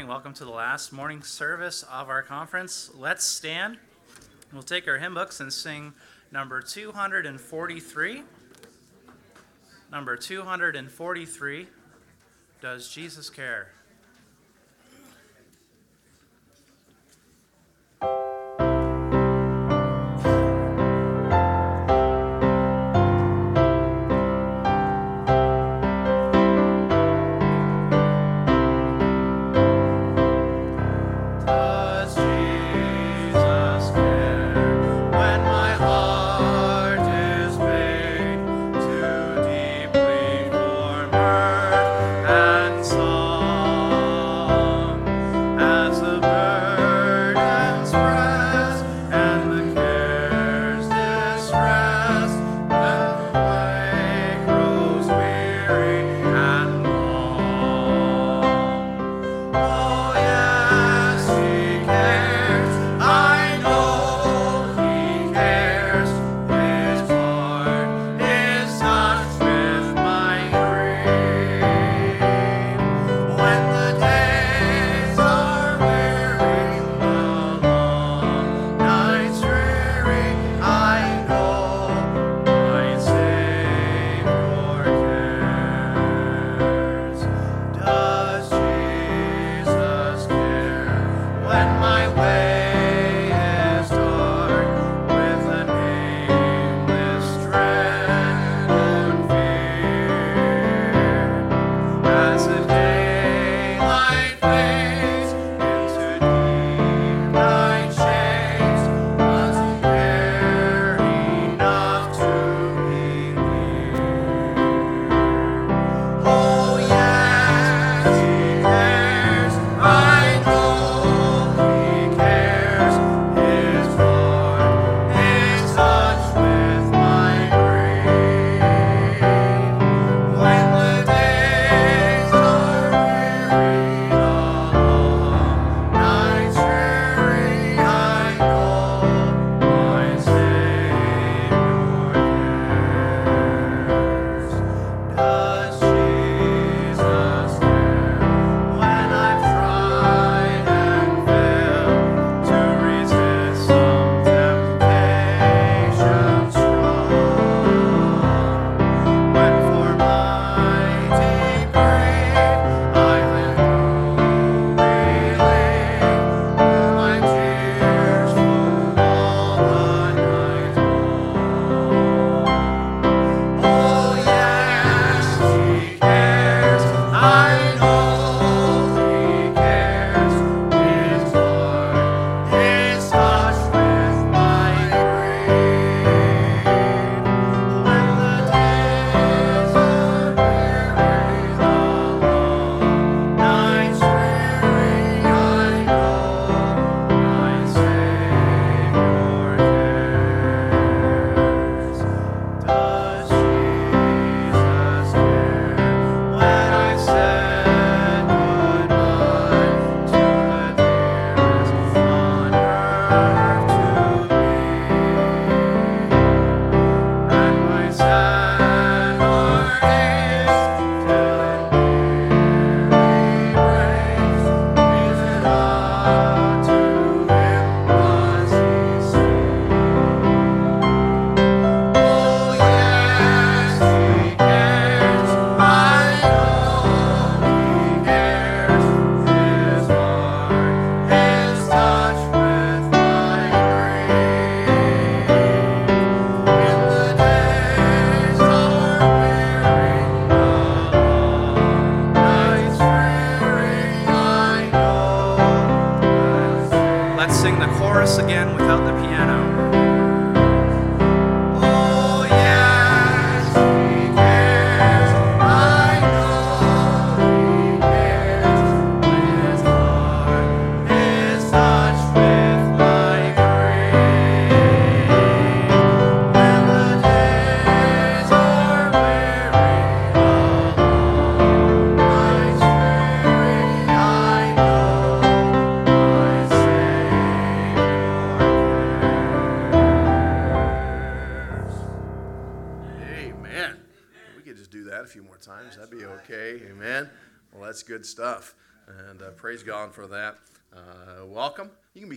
morning. Welcome to the last morning service of our conference. Let's stand. We'll take our hymn books and sing number 243. Number 243 Does Jesus Care?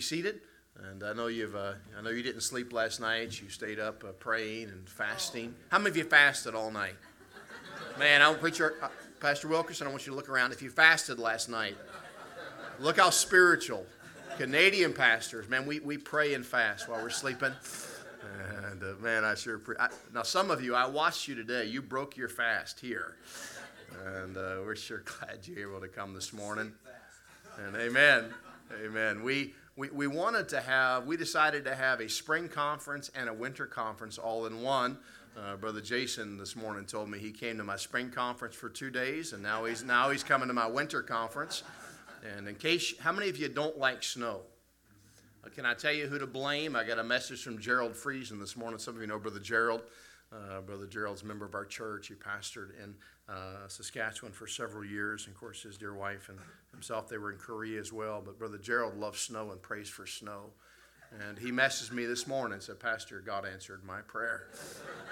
Seated. And I know you've. Uh, I know you didn't sleep last night. You stayed up uh, praying and fasting. How many of you fasted all night? Man, I want preacher, uh, Pastor Wilkerson. I want you to look around. If you fasted last night, look how spiritual. Canadian pastors, man, we, we pray and fast while we're sleeping. And uh, man, I sure. Pre- I, now, some of you, I watched you today. You broke your fast here, and uh, we're sure glad you're able to come this morning. And amen, amen. We, we we wanted to have. We decided to have a spring conference and a winter conference all in one. Uh, Brother Jason this morning told me he came to my spring conference for two days, and now he's now he's coming to my winter conference. And in case, how many of you don't like snow? Uh, Can I tell you who to blame? I got a message from Gerald Friesen this morning. Some of you know Brother Gerald. Uh, Brother Gerald's a member of our church. He pastored in uh, Saskatchewan for several years. And of course, his dear wife and himself, they were in Korea as well. But Brother Gerald loves snow and prays for snow. And he messaged me this morning and said, Pastor, God answered my prayer.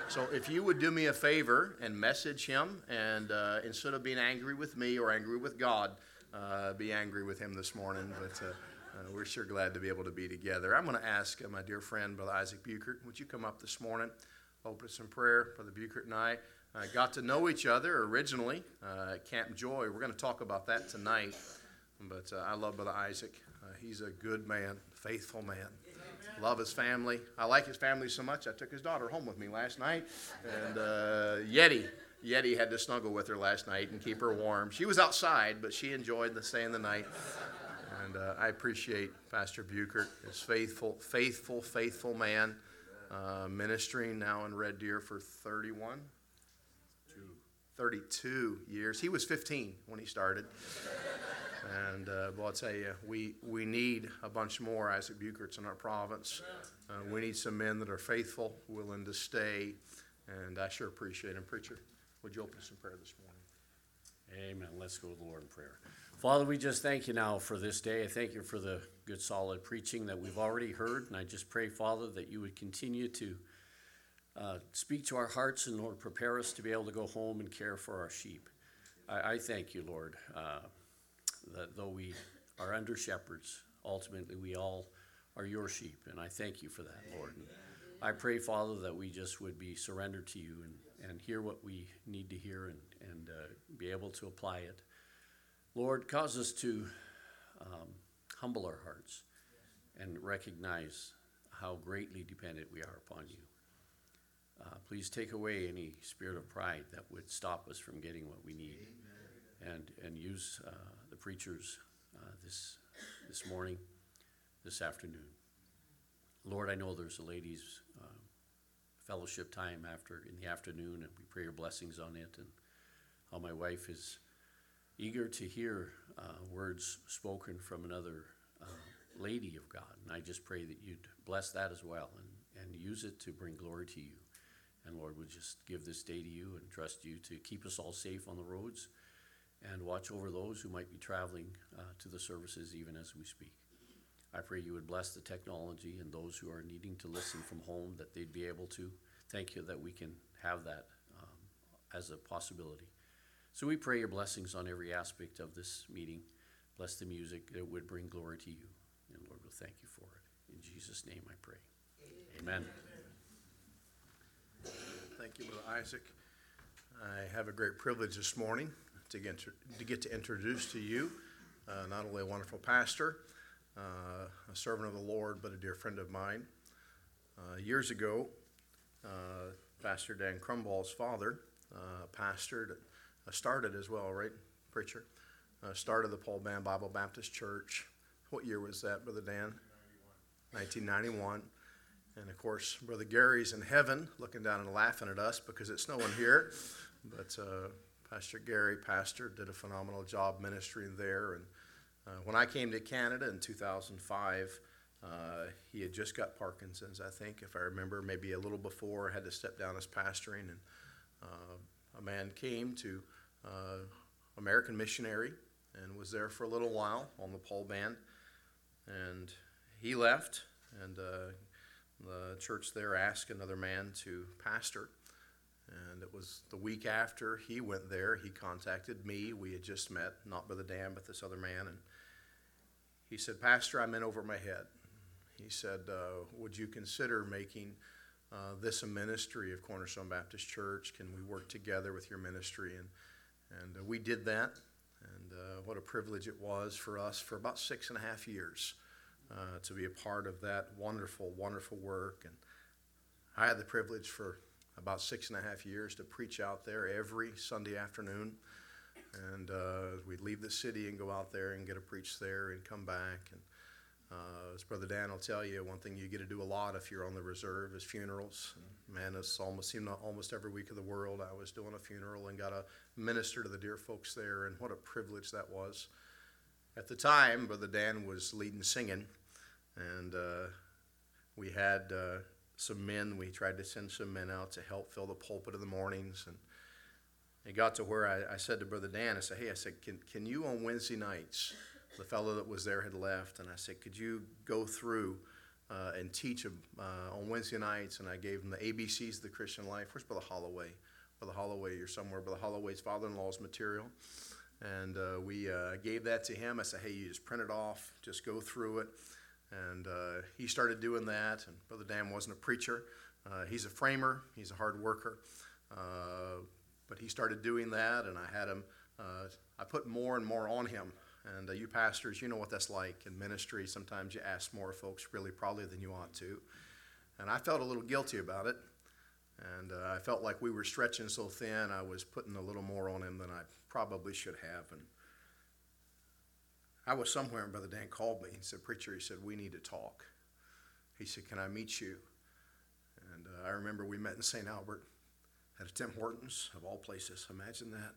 So if you would do me a favor and message him, and uh, instead of being angry with me or angry with God, uh, be angry with him this morning. But uh, uh, we're sure glad to be able to be together. I'm going to ask uh, my dear friend, Brother Isaac Buchert, would you come up this morning? Open in prayer. Brother Buchert and I uh, got to know each other originally uh, at Camp Joy. We're going to talk about that tonight. But uh, I love Brother Isaac. Uh, he's a good man, faithful man. Love his family. I like his family so much. I took his daughter home with me last night, and uh, Yeti, Yeti had to snuggle with her last night and keep her warm. She was outside, but she enjoyed the staying the night. And uh, I appreciate Pastor Buchert, his faithful, faithful, faithful man, uh, ministering now in Red Deer for 31, 32 years. He was 15 when he started. And uh, well, I'll tell you, we, we need a bunch more Isaac Bucherts in our province. Uh, we need some men that are faithful, willing to stay, and I sure appreciate him. Preacher, would you open us in prayer this morning? Amen. Let's go to the Lord in prayer. Father, we just thank you now for this day. I thank you for the good, solid preaching that we've already heard. And I just pray, Father, that you would continue to uh, speak to our hearts and, Lord, prepare us to be able to go home and care for our sheep. I, I thank you, Lord, uh, that though we are under shepherds, ultimately we all are your sheep. And I thank you for that, Lord. And I pray, Father, that we just would be surrendered to you and, and hear what we need to hear and, and uh, be able to apply it. Lord, cause us to um, humble our hearts and recognize how greatly dependent we are upon you. Uh, please take away any spirit of pride that would stop us from getting what we need, and and use uh, the preachers uh, this this morning, this afternoon. Lord, I know there's a ladies' uh, fellowship time after in the afternoon, and we pray your blessings on it, and how my wife is eager to hear uh, words spoken from another uh, lady of God. And I just pray that you'd bless that as well and, and use it to bring glory to you. And Lord, we just give this day to you and trust you to keep us all safe on the roads and watch over those who might be traveling uh, to the services even as we speak. I pray you would bless the technology and those who are needing to listen from home that they'd be able to. Thank you that we can have that um, as a possibility. So we pray your blessings on every aspect of this meeting. Bless the music that would bring glory to you. And Lord, we'll thank you for it. In Jesus' name I pray. Amen. Thank you, Brother Isaac. I have a great privilege this morning to get to, to, get to introduce to you uh, not only a wonderful pastor, uh, a servant of the Lord, but a dear friend of mine. Uh, years ago, uh, Pastor Dan Crumball's father uh, pastored, uh, started as well, right, preacher? started the Paul Band Bible Baptist Church. What year was that, Brother Dan? 1991. 1991. And of course, Brother Gary's in heaven looking down and laughing at us because it's snowing here. But uh, Pastor Gary, pastor, did a phenomenal job ministering there. And uh, when I came to Canada in 2005, uh, he had just got Parkinson's, I think, if I remember, maybe a little before. had to step down as pastoring. And uh, a man came to uh, American Missionary and was there for a little while on the Paul Band. And he left and uh, the church there asked another man to pastor. And it was the week after he went there, he contacted me. We had just met, not Brother Dan, but this other man. And he said, Pastor, I'm in over my head. He said, uh, Would you consider making uh, this a ministry of Cornerstone Baptist Church? Can we work together with your ministry? And, and uh, we did that. And uh, what a privilege it was for us for about six and a half years uh, to be a part of that wonderful, wonderful work. And I had the privilege for about six and a half years to preach out there every Sunday afternoon. And uh, we'd leave the city and go out there and get a preach there and come back. And uh, as Brother Dan will tell you, one thing you get to do a lot if you're on the reserve is funerals. And man, it's almost seemed almost every week of the world I was doing a funeral and got to minister to the dear folks there, and what a privilege that was. At the time, Brother Dan was leading singing, and uh, we had uh, some men. We tried to send some men out to help fill the pulpit in the mornings, and it got to where I, I said to Brother Dan, I said, "Hey, I said, can can you on Wednesday nights?" the fellow that was there had left, and I said, "Could you go through uh, and teach uh, on Wednesday nights?" And I gave him the ABCs of the Christian life. Where's Brother Holloway? Brother Holloway, you're somewhere. Brother Holloway's father-in-law's material, and uh, we uh, gave that to him. I said, "Hey, you just print it off, just go through it." And uh, he started doing that. And Brother Dan wasn't a preacher; uh, he's a framer. He's a hard worker. but he started doing that, and I had him. I put more and more on him and uh, you pastors, you know what that's like in ministry. Sometimes you ask more folks, really, probably than you ought to. And I felt a little guilty about it. And uh, I felt like we were stretching so thin, I was putting a little more on him than I probably should have. And I was somewhere, and Brother Dan called me. He said, Preacher, he said, we need to talk. He said, Can I meet you? And uh, I remember we met in St. Albert at a Tim Hortons, of all places. Imagine that.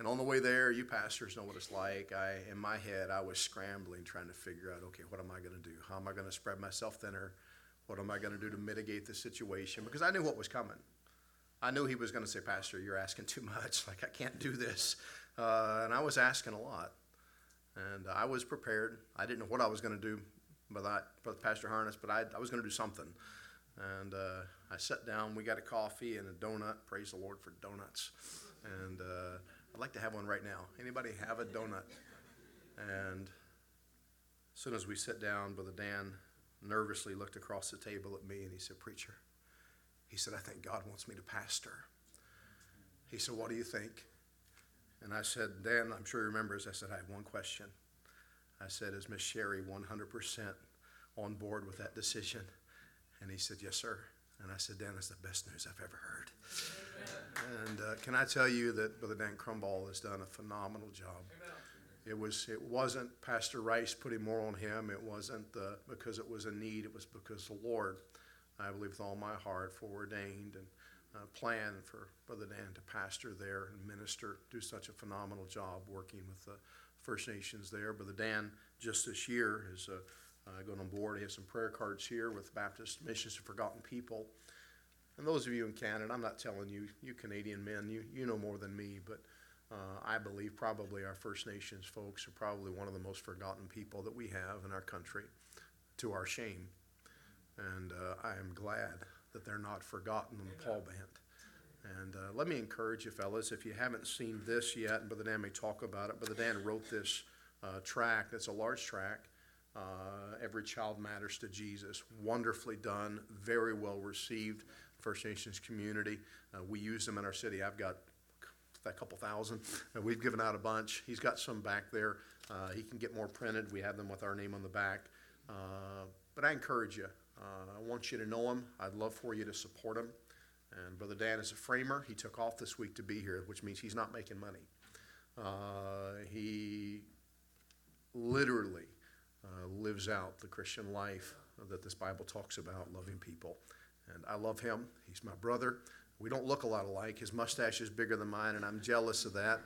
And on the way there, you pastors know what it's like. I, in my head, I was scrambling, trying to figure out, okay, what am I going to do? How am I going to spread myself thinner? What am I going to do to mitigate the situation? Because I knew what was coming. I knew he was going to say, Pastor, you're asking too much. Like, I can't do this. Uh, and I was asking a lot. And I was prepared. I didn't know what I was going to do, but, I, but Pastor Harness, but I, I was going to do something. And uh, I sat down. We got a coffee and a donut. Praise the Lord for donuts. And uh, I'd like to have one right now. Anybody have a donut? And as soon as we sat down, Brother Dan nervously looked across the table at me and he said, Preacher, he said, I think God wants me to pastor. He said, What do you think? And I said, Dan, I'm sure he remembers. I said, I have one question. I said, Is Miss Sherry 100% on board with that decision? And he said, Yes, sir. And I said, Dan, that's the best news I've ever heard. And uh, can I tell you that Brother Dan Crumball has done a phenomenal job. It was. It wasn't Pastor Rice putting more on him. It wasn't uh, because it was a need. It was because the Lord, I believe with all my heart, foreordained and uh, planned for Brother Dan to pastor there and minister, do such a phenomenal job working with the First Nations there. Brother Dan, just this year, has uh, uh, gone on board. He has some prayer cards here with Baptist Missions to Forgotten People. And those of you in Canada, I'm not telling you, you Canadian men, you, you know more than me, but uh, I believe probably our First Nations folks are probably one of the most forgotten people that we have in our country, to our shame. And uh, I am glad that they're not forgotten in the Paul Band. And uh, let me encourage you, fellas, if you haven't seen this yet, and Brother Dan may talk about it, Brother Dan wrote this uh, tract. It's a large tract. Uh, Every Child Matters to Jesus. Wonderfully done, very well received. First Nations community. Uh, we use them in our city. I've got a couple thousand. Uh, we've given out a bunch. He's got some back there. Uh, he can get more printed. We have them with our name on the back. Uh, but I encourage you. Uh, I want you to know him. I'd love for you to support him. And Brother Dan is a framer. He took off this week to be here, which means he's not making money. Uh, he literally lives out the Christian life that this Bible talks about, loving people. And I love him. He's my brother. We don't look a lot alike. His mustache is bigger than mine, and I'm jealous of that.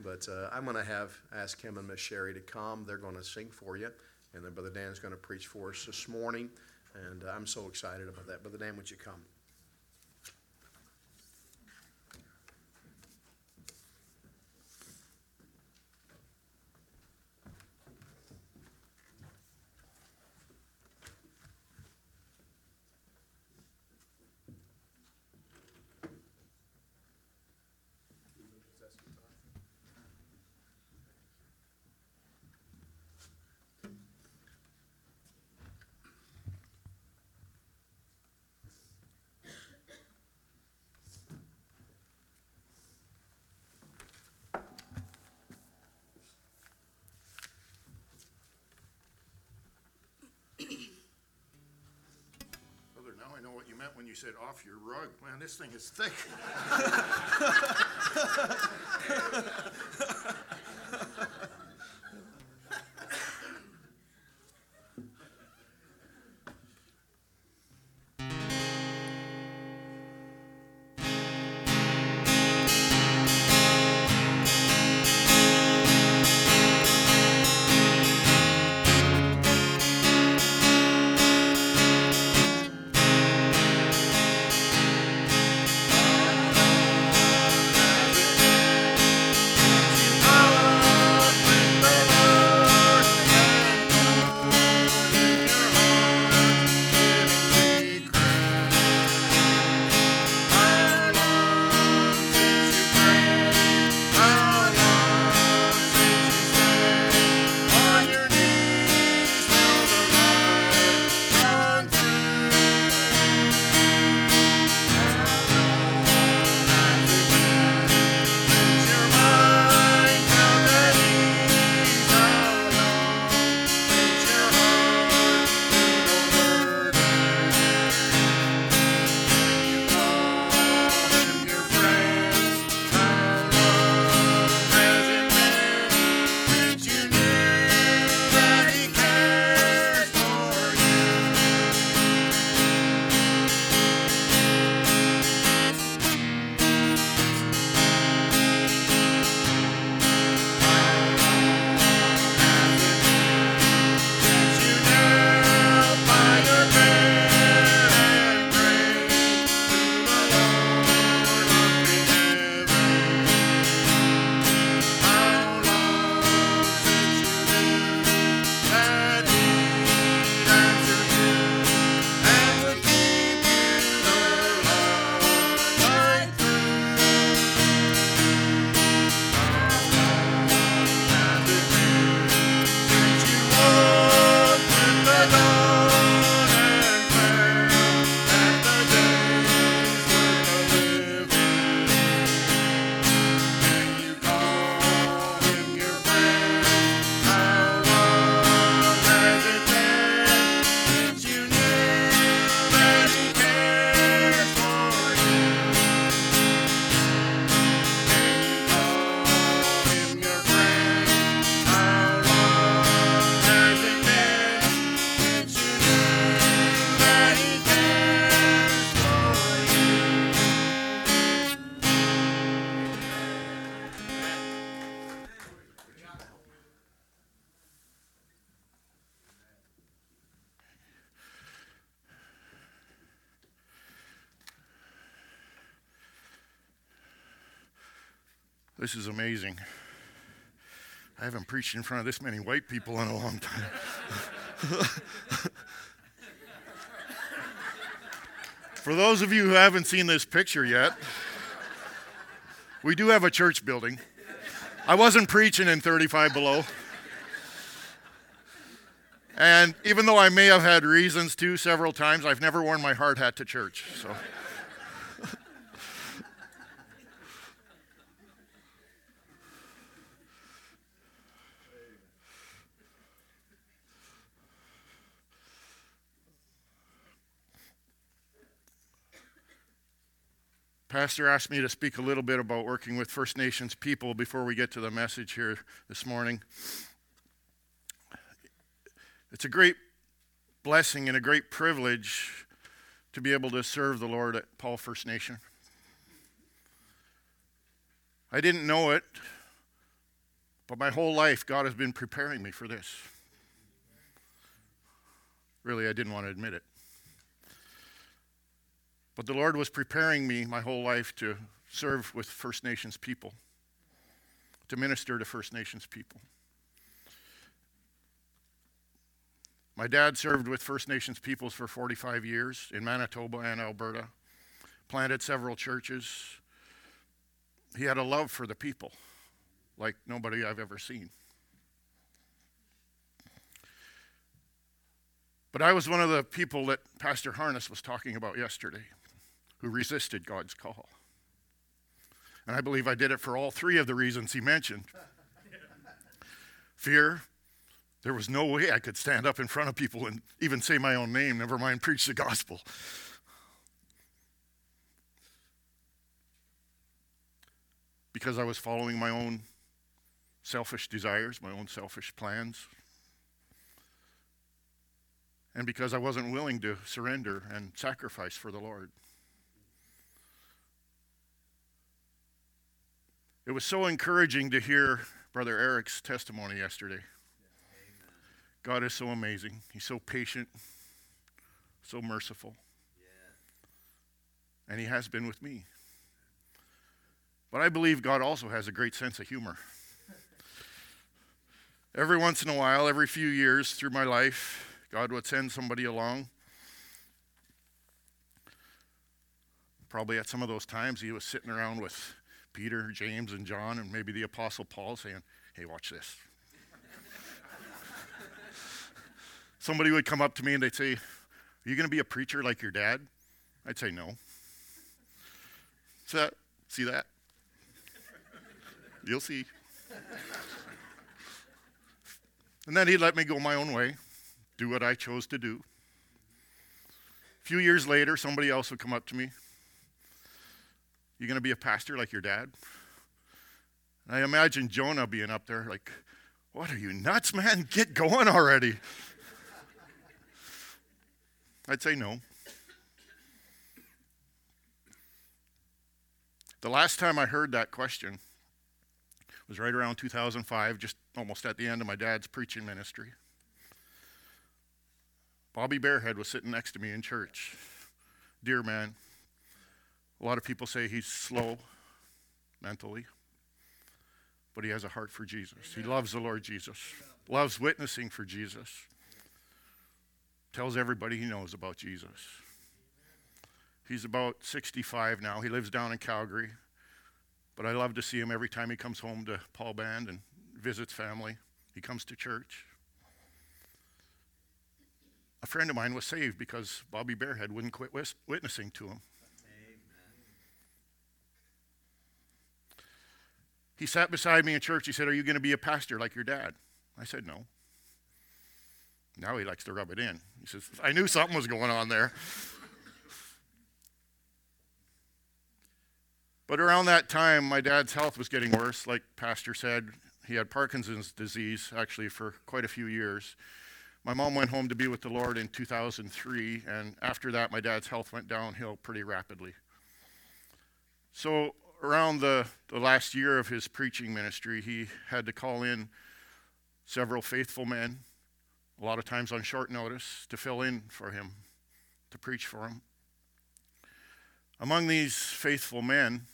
But uh, I'm going to have ask him and Miss Sherry to come. They're going to sing for you, and then Brother Dan's going to preach for us this morning. And uh, I'm so excited about that. Brother Dan, would you come? what you meant when you said off your rug. Man, this thing is thick. This is amazing. I haven't preached in front of this many white people in a long time. For those of you who haven't seen this picture yet, we do have a church building. I wasn't preaching in 35 below. And even though I may have had reasons to several times, I've never worn my hard hat to church. So. Pastor asked me to speak a little bit about working with First Nations people before we get to the message here this morning. It's a great blessing and a great privilege to be able to serve the Lord at Paul First Nation. I didn't know it, but my whole life God has been preparing me for this. Really, I didn't want to admit it. But the Lord was preparing me my whole life to serve with First Nations people, to minister to First Nations people. My dad served with First Nations peoples for 45 years in Manitoba and Alberta, planted several churches. He had a love for the people like nobody I've ever seen. But I was one of the people that Pastor Harness was talking about yesterday who resisted God's call. And I believe I did it for all three of the reasons he mentioned fear, there was no way I could stand up in front of people and even say my own name, never mind preach the gospel. Because I was following my own selfish desires, my own selfish plans. And because I wasn't willing to surrender and sacrifice for the Lord. It was so encouraging to hear Brother Eric's testimony yesterday. God is so amazing. He's so patient, so merciful. And He has been with me. But I believe God also has a great sense of humor. Every once in a while, every few years through my life, God would send somebody along. Probably at some of those times, He was sitting around with Peter, James, and John, and maybe the Apostle Paul saying, Hey, watch this. somebody would come up to me and they'd say, Are you going to be a preacher like your dad? I'd say, No. See that? See that? You'll see. And then he'd let me go my own way, do what I chose to do. A few years later, somebody else would come up to me. You going to be a pastor like your dad? And I imagine Jonah being up there, like, What are you nuts, man? Get going already. I'd say no. The last time I heard that question was right around 2005, just almost at the end of my dad's preaching ministry. Bobby Bearhead was sitting next to me in church. Dear man. A lot of people say he's slow mentally, but he has a heart for Jesus. He loves the Lord Jesus, loves witnessing for Jesus, tells everybody he knows about Jesus. He's about 65 now. He lives down in Calgary. But I love to see him every time he comes home to Paul Band and visits family. He comes to church. A friend of mine was saved because Bobby Bearhead wouldn't quit witnessing to him. He sat beside me in church. He said, Are you going to be a pastor like your dad? I said, No. Now he likes to rub it in. He says, I knew something was going on there. But around that time, my dad's health was getting worse. Like Pastor said, he had Parkinson's disease actually for quite a few years. My mom went home to be with the Lord in 2003, and after that, my dad's health went downhill pretty rapidly. So, around the, the last year of his preaching ministry, he had to call in several faithful men, a lot of times on short notice, to fill in for him, to preach for him. Among these faithful men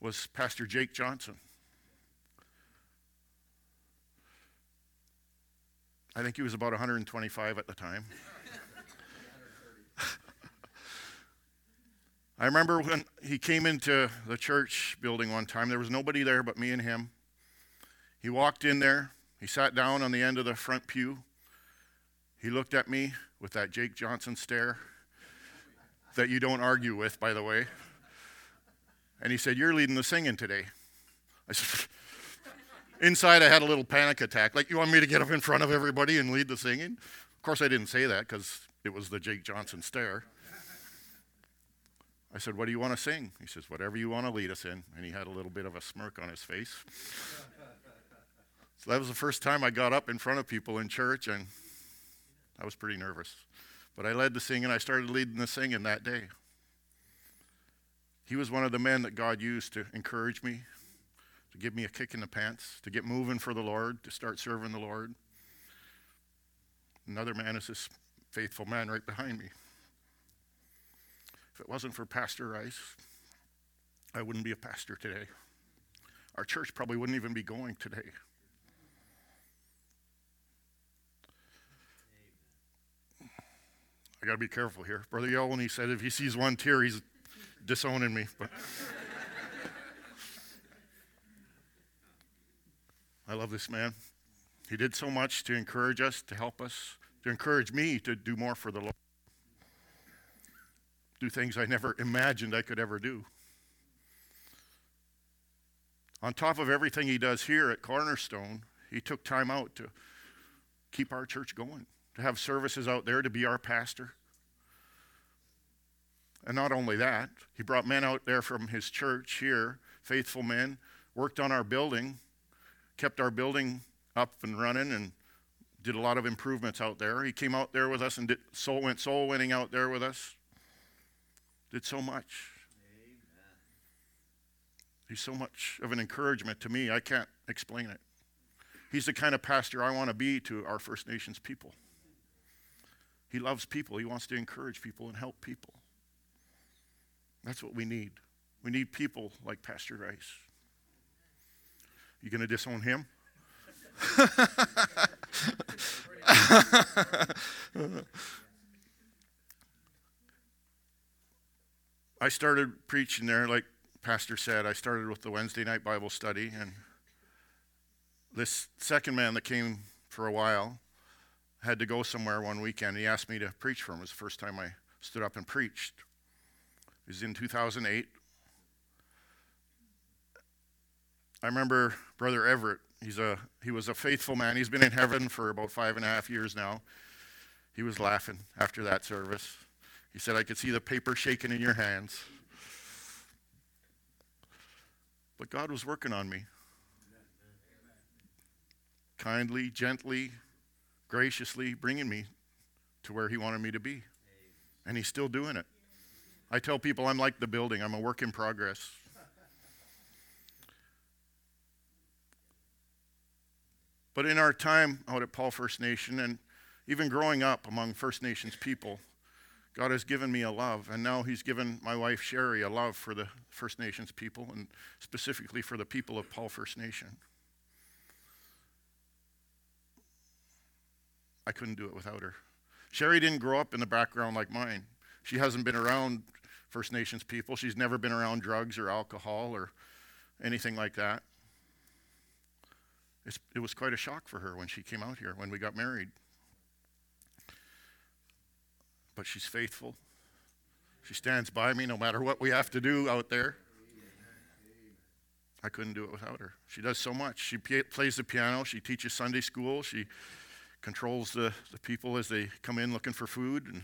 was Pastor Jake Johnson. I think he was about 125 at the time. I remember when he came into the church building one time, there was nobody there but me and him. He walked in there, he sat down on the end of the front pew. He looked at me with that Jake Johnson stare that you don't argue with, by the way. And he said, You're leading the singing today. I said, Inside, I had a little panic attack. Like, you want me to get up in front of everybody and lead the singing? Of course, I didn't say that because it was the Jake Johnson stare. I said, What do you want to sing? He says, Whatever you want to lead us in. And he had a little bit of a smirk on his face. so that was the first time I got up in front of people in church, and I was pretty nervous. But I led the singing. I started leading the singing that day. He was one of the men that God used to encourage me, to give me a kick in the pants, to get moving for the Lord, to start serving the Lord. Another man is this faithful man right behind me. If it wasn't for Pastor Rice, I wouldn't be a pastor today. Our church probably wouldn't even be going today. I got to be careful here. Brother Yolan, he said if he sees one tear, he's disowning me. But I love this man. He did so much to encourage us, to help us, to encourage me to do more for the Lord. Do things I never imagined I could ever do. On top of everything he does here at Cornerstone, he took time out to keep our church going, to have services out there, to be our pastor. And not only that, he brought men out there from his church here faithful men, worked on our building, kept our building up and running, and did a lot of improvements out there. He came out there with us and did soul, went soul winning out there with us. Did so much. He's so much of an encouragement to me, I can't explain it. He's the kind of pastor I want to be to our First Nations people. He loves people, he wants to encourage people and help people. That's what we need. We need people like Pastor Rice. You going to disown him? I started preaching there, like Pastor said. I started with the Wednesday night Bible study, and this second man that came for a while had to go somewhere one weekend. He asked me to preach for him. It was the first time I stood up and preached. It was in 2008. I remember Brother Everett. He's a, he was a faithful man. He's been in heaven for about five and a half years now. He was laughing after that service. He said, I could see the paper shaking in your hands. But God was working on me. Kindly, gently, graciously bringing me to where He wanted me to be. And He's still doing it. I tell people I'm like the building, I'm a work in progress. But in our time out at Paul First Nation and even growing up among First Nations people, God has given me a love, and now He's given my wife Sherry a love for the First Nations people, and specifically for the people of Paul First Nation. I couldn't do it without her. Sherry didn't grow up in the background like mine. She hasn't been around First Nations people. She's never been around drugs or alcohol or anything like that. It's, it was quite a shock for her when she came out here, when we got married. But she's faithful. She stands by me no matter what we have to do out there. I couldn't do it without her. She does so much. She p- plays the piano, she teaches Sunday school, she controls the, the people as they come in looking for food, and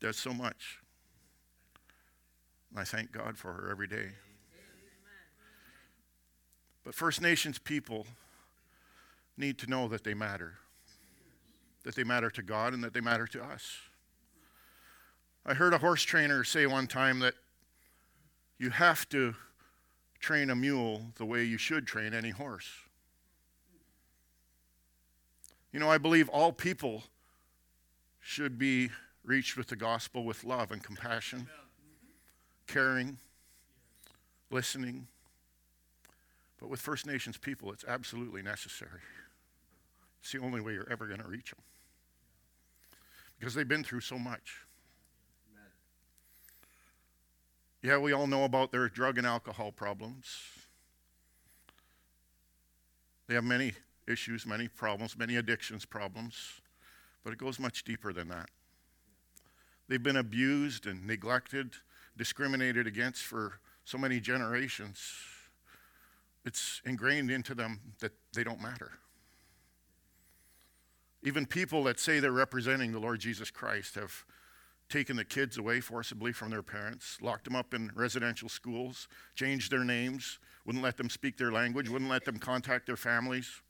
does so much. And I thank God for her every day. But First Nations people need to know that they matter, that they matter to God and that they matter to us. I heard a horse trainer say one time that you have to train a mule the way you should train any horse. You know, I believe all people should be reached with the gospel with love and compassion, caring, listening. But with First Nations people, it's absolutely necessary. It's the only way you're ever going to reach them. Because they've been through so much. Yeah, we all know about their drug and alcohol problems. They have many issues, many problems, many addictions problems, but it goes much deeper than that. They've been abused and neglected, discriminated against for so many generations. It's ingrained into them that they don't matter. Even people that say they're representing the Lord Jesus Christ have taken the kids away forcibly from their parents, locked them up in residential schools, changed their names, wouldn't let them speak their language, wouldn't let them contact their families.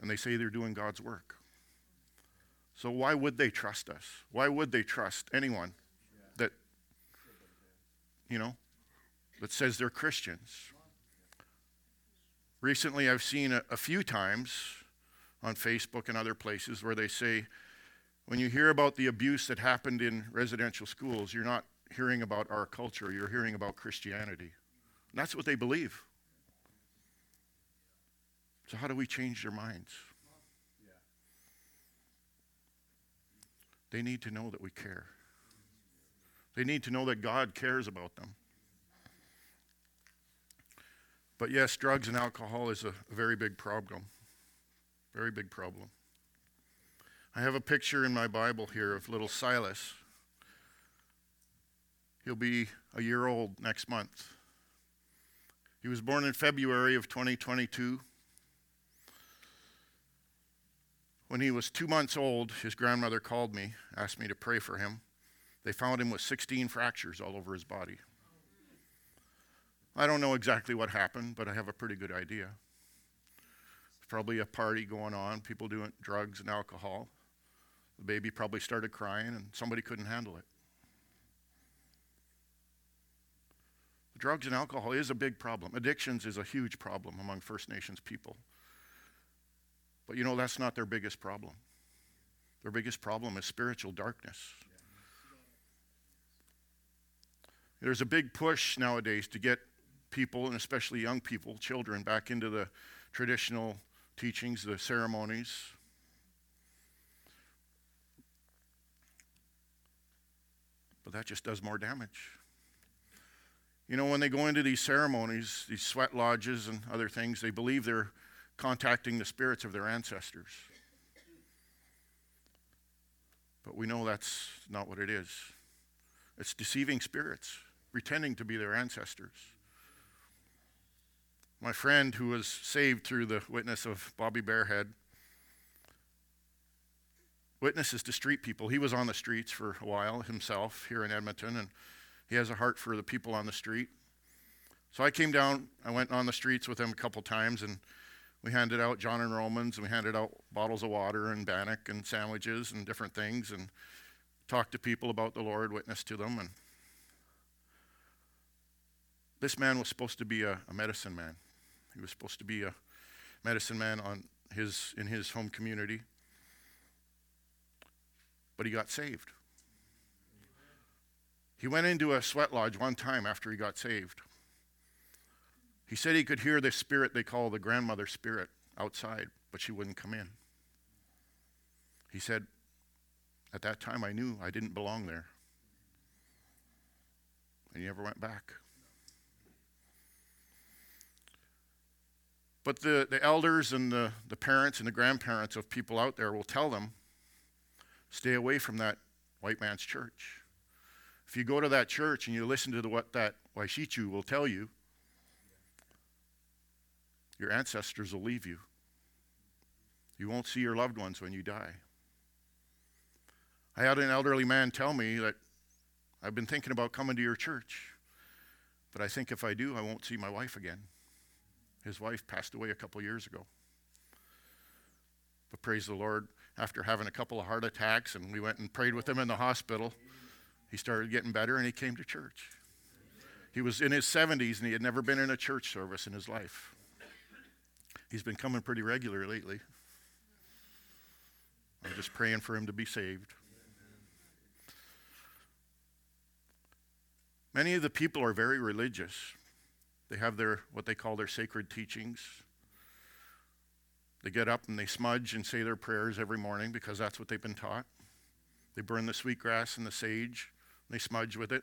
And they say they're doing God's work. So why would they trust us? Why would they trust anyone that, you know, that says they're Christians? Recently, I've seen a, a few times on Facebook and other places where they say, when you hear about the abuse that happened in residential schools, you're not hearing about our culture, you're hearing about Christianity. And that's what they believe. So, how do we change their minds? They need to know that we care. They need to know that God cares about them. But yes, drugs and alcohol is a, very big problem. Very big problem. I have a picture in my Bible here of little Silas. He'll be a year old next month. He was born in February of 2022. When he was two months old, his grandmother called me, asked me to pray for him, They found him with 16 fractures all over his body. I don't know exactly what happened, but I have a pretty good idea. Probably a party going on, people doing drugs and alcohol. The baby probably started crying, and somebody couldn't handle it. Drugs and alcohol is a big problem. Addictions is a huge problem among First Nations people. But you know, that's not their biggest problem. Their biggest problem is spiritual darkness. There's a big push nowadays to get people, and especially young people, children, back into the traditional teachings, the ceremonies. But that just does more damage. You know, when they go into these ceremonies, these sweat lodges and other things, they believe they're contacting the spirits of their ancestors. But we know that's not what it is. It's deceiving spirits, pretending to be their ancestors. My friend who was saved through the witness of Bobby Bearhead witnesses to street people. He was on the streets for a while himself here in Edmonton, and he has a heart for the people on the street. So I came down, I went on the streets with him a couple times, and we handed out John and Romans, and we handed out bottles of water and bannock and sandwiches and different things, and talked to people about the Lord, witnessed to them. And this man was supposed to be a, a medicine man. He was supposed to be a medicine man on his, in his home community. But he got saved. He went into a sweat lodge one time after he got saved. He said he could hear the spirit they call the grandmother spirit outside, but she wouldn't come in. He said, At that time I knew I didn't belong there. And he never went back. But the, the elders and the, the parents and the grandparents of people out there will tell them stay away from that white man's church. If you go to that church and you listen to the, what that Waishichu will tell you, your ancestors will leave you. You won't see your loved ones when you die. I had an elderly man tell me that I've been thinking about coming to your church, but I think if I do, I won't see my wife again. His wife passed away a couple years ago. But praise the Lord, after having a couple of heart attacks, and we went and prayed with him in the hospital, he started getting better and he came to church. He was in his 70s and he had never been in a church service in his life. He's been coming pretty regular lately. I'm just praying for him to be saved. Many of the people are very religious. They have their what they call their sacred teachings. They get up and they smudge and say their prayers every morning because that's what they've been taught. They burn the sweetgrass and the sage, and they smudge with it.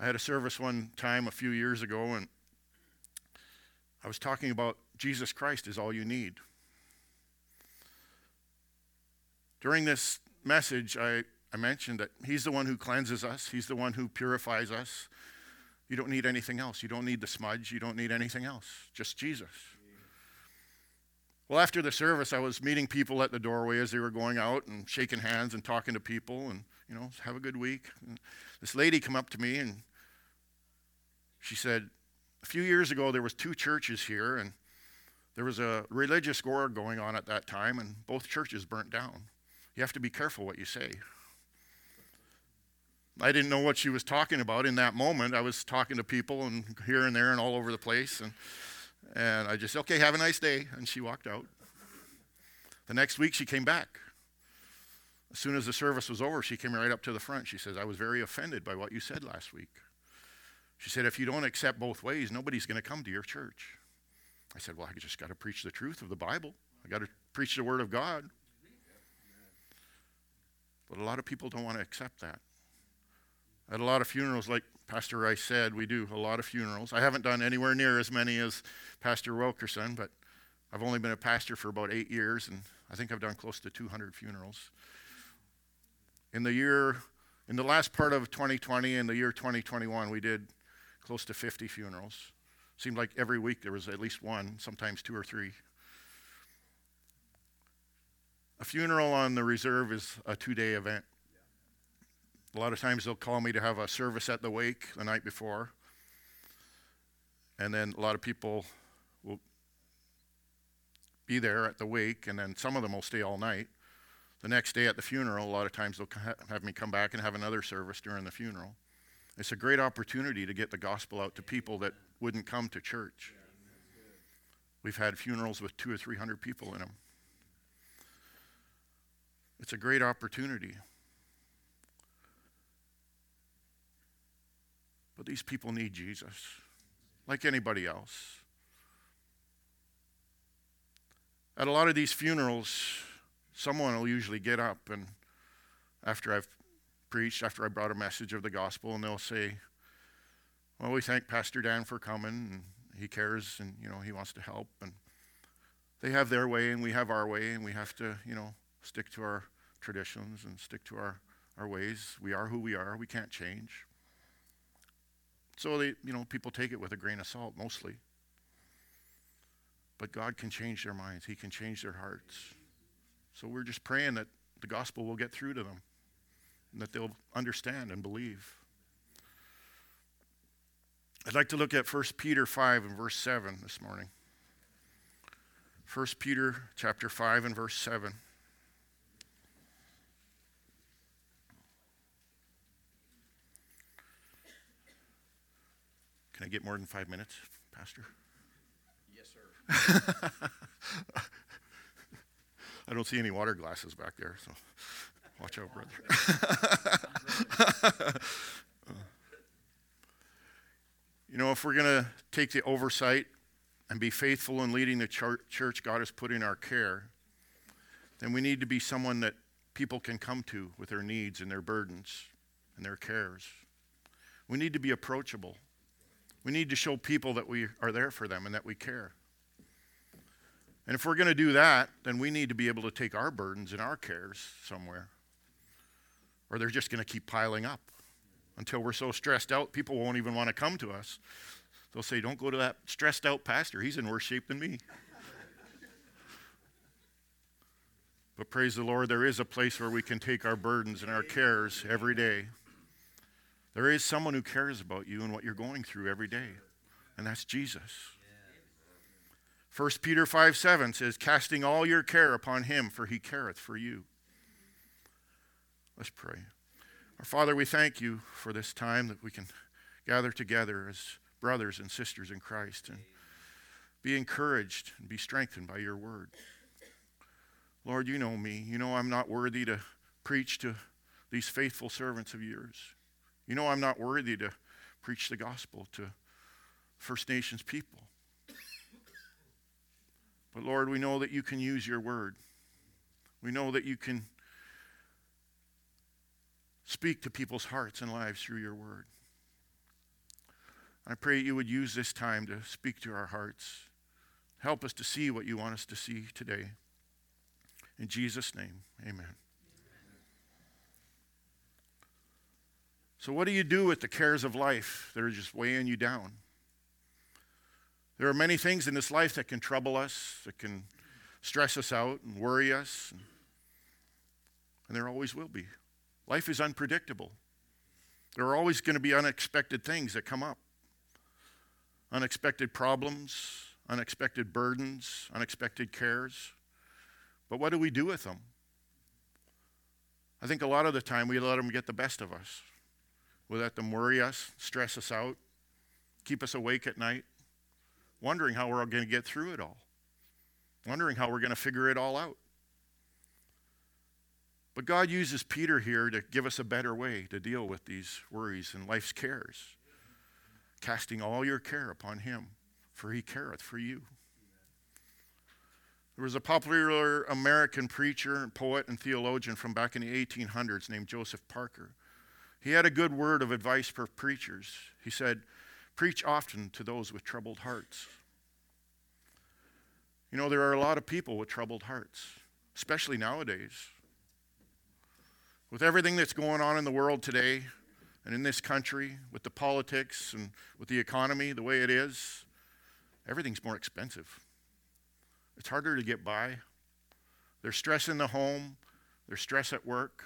I had a service one time a few years ago, and I was talking about Jesus Christ is all you need. During this message, I I mentioned that He's the one who cleanses us, He's the one who purifies us. You don't need anything else. You don't need the smudge. You don't need anything else. Just Jesus. Well, after the service, I was meeting people at the doorway as they were going out and shaking hands and talking to people and, you know, have a good week. And this lady come up to me and she said, a few years ago, there was two churches here and there was a religious war going on at that time and both churches burnt down. You have to be careful what you say. I didn't know what she was talking about in that moment. I was talking to people and here and there and all over the place. And, and I just, okay, have a nice day. And she walked out. The next week, she came back. As soon as the service was over, she came right up to the front. She says, I was very offended by what you said last week. She said, if you don't accept both ways, nobody's going to come to your church. I said, well, I just got to preach the truth of the Bible. I got to preach the Word of God. But a lot of people don't want to accept that. At a lot of funerals, like Pastor Rice said, we do a lot of funerals. I haven't done anywhere near as many as Pastor Wilkerson, but I've only been a pastor for about eight years, and I think I've done close to 200 funerals. In the year, in the last part of 2020 and the year 2021, we did close to 50 funerals. Seemed like every week there was at least one, sometimes two or three. A funeral on the reserve is a two day event. A lot of times they'll call me to have a service at the wake the night before. And then a lot of people will be there at the wake, and then some of them will stay all night. The next day at the funeral, a lot of times they'll have me come back and have another service during the funeral. It's a great opportunity to get the gospel out to people that wouldn't come to church. We've had funerals with two or three hundred people in them. It's a great opportunity. But these people need Jesus, like anybody else. At a lot of these funerals, someone will usually get up and after I've preached, after I brought a message of the gospel, and they'll say, Well, we thank Pastor Dan for coming, and he cares, and you know, he wants to help. And they have their way, and we have our way, and we have to, you know, stick to our traditions and stick to our, our ways. We are who we are, we can't change. So they, you know, people take it with a grain of salt mostly. But God can change their minds. He can change their hearts. So we're just praying that the gospel will get through to them and that they'll understand and believe. I'd like to look at 1 Peter 5 and verse 7 this morning. 1 Peter chapter 5 and verse 7. Can I get more than five minutes, Pastor? Yes, sir. I don't see any water glasses back there, so watch out, brother. you know, if we're going to take the oversight and be faithful in leading the church God has put in our care, then we need to be someone that people can come to with their needs and their burdens and their cares. We need to be approachable. We need to show people that we are there for them and that we care. And if we're going to do that, then we need to be able to take our burdens and our cares somewhere. Or they're just going to keep piling up until we're so stressed out, people won't even want to come to us. They'll say, Don't go to that stressed out pastor. He's in worse shape than me. but praise the Lord, there is a place where we can take our burdens and our cares every day. There is someone who cares about you and what you're going through every day, and that's Jesus. 1 Peter 5 7 says, Casting all your care upon him, for he careth for you. Let's pray. Our Father, we thank you for this time that we can gather together as brothers and sisters in Christ and be encouraged and be strengthened by your word. Lord, you know me. You know I'm not worthy to preach to these faithful servants of yours. You know I'm not worthy to preach the gospel to First Nations people. But Lord, we know that you can use your word. We know that you can speak to people's hearts and lives through your word. I pray you would use this time to speak to our hearts. Help us to see what you want us to see today. In Jesus' name, amen. So, what do you do with the cares of life that are just weighing you down? There are many things in this life that can trouble us, that can stress us out and worry us, and there always will be. Life is unpredictable. There are always going to be unexpected things that come up unexpected problems, unexpected burdens, unexpected cares. But what do we do with them? I think a lot of the time we let them get the best of us. We let them worry us, stress us out, keep us awake at night wondering how we're all going to get through it all, wondering how we're going to figure it all out. But God uses Peter here to give us a better way to deal with these worries and life's cares, casting all your care upon him, for he careth for you. There was a popular American preacher, poet, and theologian from back in the 1800s named Joseph Parker. He had a good word of advice for preachers. He said, Preach often to those with troubled hearts. You know, there are a lot of people with troubled hearts, especially nowadays. With everything that's going on in the world today and in this country, with the politics and with the economy the way it is, everything's more expensive. It's harder to get by. There's stress in the home, there's stress at work.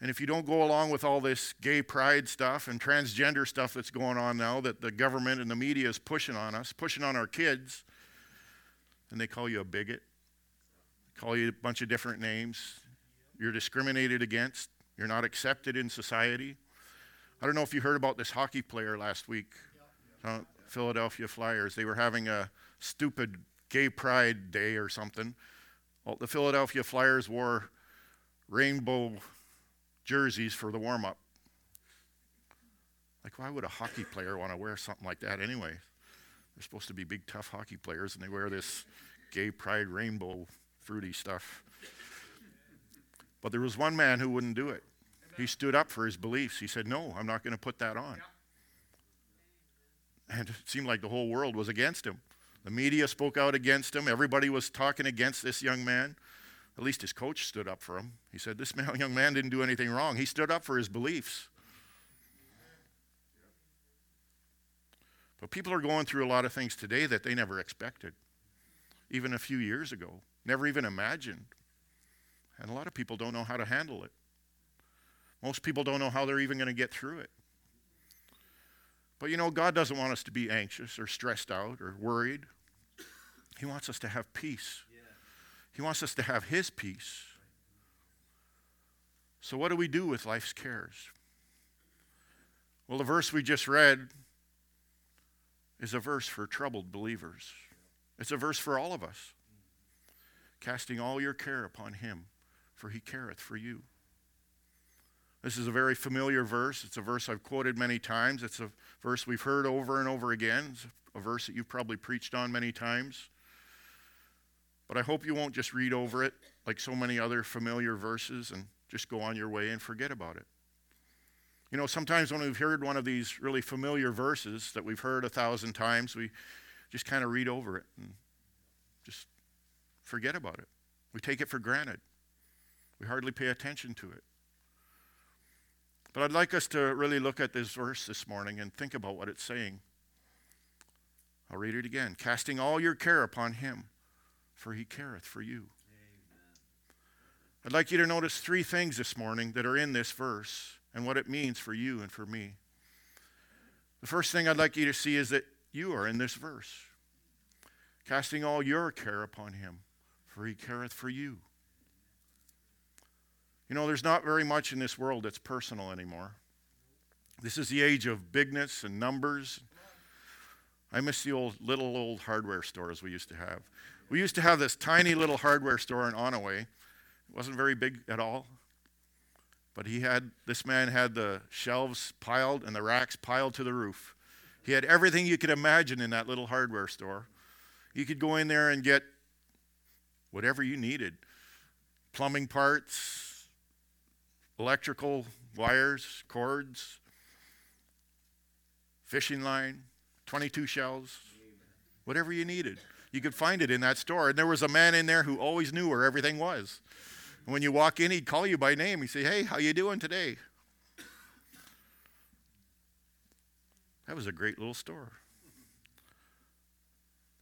And if you don't go along with all this gay pride stuff and transgender stuff that's going on now that the government and the media is pushing on us, pushing on our kids, and they call you a bigot, call you a bunch of different names. You're discriminated against, you're not accepted in society. I don't know if you heard about this hockey player last week, uh, Philadelphia Flyers. They were having a stupid gay pride day or something. Well, the Philadelphia Flyers wore rainbow jerseys for the warm up. Like, why would a hockey player want to wear something like that anyway? They're supposed to be big, tough hockey players, and they wear this gay pride rainbow fruity stuff. But there was one man who wouldn't do it. He stood up for his beliefs. He said, No, I'm not going to put that on. And it seemed like the whole world was against him. The media spoke out against him. Everybody was talking against this young man. At least his coach stood up for him. He said, This young man didn't do anything wrong. He stood up for his beliefs. But people are going through a lot of things today that they never expected, even a few years ago, never even imagined. And a lot of people don't know how to handle it. Most people don't know how they're even going to get through it. But you know, God doesn't want us to be anxious or stressed out or worried. He wants us to have peace. He wants us to have His peace. So, what do we do with life's cares? Well, the verse we just read is a verse for troubled believers. It's a verse for all of us. Casting all your care upon Him, for He careth for you. This is a very familiar verse. It's a verse I've quoted many times. It's a verse we've heard over and over again. It's a verse that you've probably preached on many times. But I hope you won't just read over it like so many other familiar verses and just go on your way and forget about it. You know, sometimes when we've heard one of these really familiar verses that we've heard a thousand times, we just kind of read over it and just forget about it. We take it for granted. We hardly pay attention to it. But I'd like us to really look at this verse this morning and think about what it's saying. I'll read it again. Casting all your care upon him, for he careth for you. I'd like you to notice three things this morning that are in this verse and what it means for you and for me. The first thing I'd like you to see is that you are in this verse, casting all your care upon him, for he careth for you. You know, there's not very much in this world that's personal anymore. This is the age of bigness and numbers. I miss the old little old hardware stores we used to have. We used to have this tiny little hardware store in Onoway. It wasn't very big at all. But he had this man had the shelves piled and the racks piled to the roof. He had everything you could imagine in that little hardware store. You could go in there and get whatever you needed. Plumbing parts, electrical wires, cords, fishing line, 22 shells, whatever you needed. You could find it in that store. And there was a man in there who always knew where everything was. And when you walk in, he'd call you by name. He'd say, "Hey, how you doing today?" That was a great little store.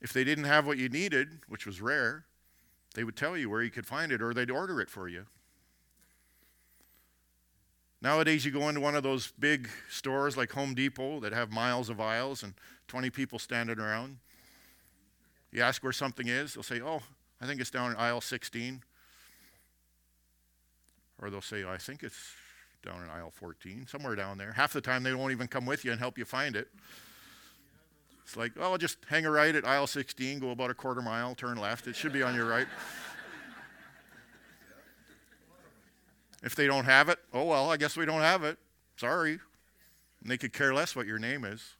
If they didn't have what you needed, which was rare, they would tell you where you could find it or they'd order it for you. Nowadays, you go into one of those big stores like Home Depot that have miles of aisles and 20 people standing around. You ask where something is, they'll say, Oh, I think it's down in aisle 16. Or they'll say, I think it's down in aisle 14, somewhere down there. Half the time, they won't even come with you and help you find it. It's like, oh, just hang a right at aisle 16, go about a quarter mile, turn left. It should be on your right. if they don't have it, oh, well, I guess we don't have it. Sorry. And they could care less what your name is.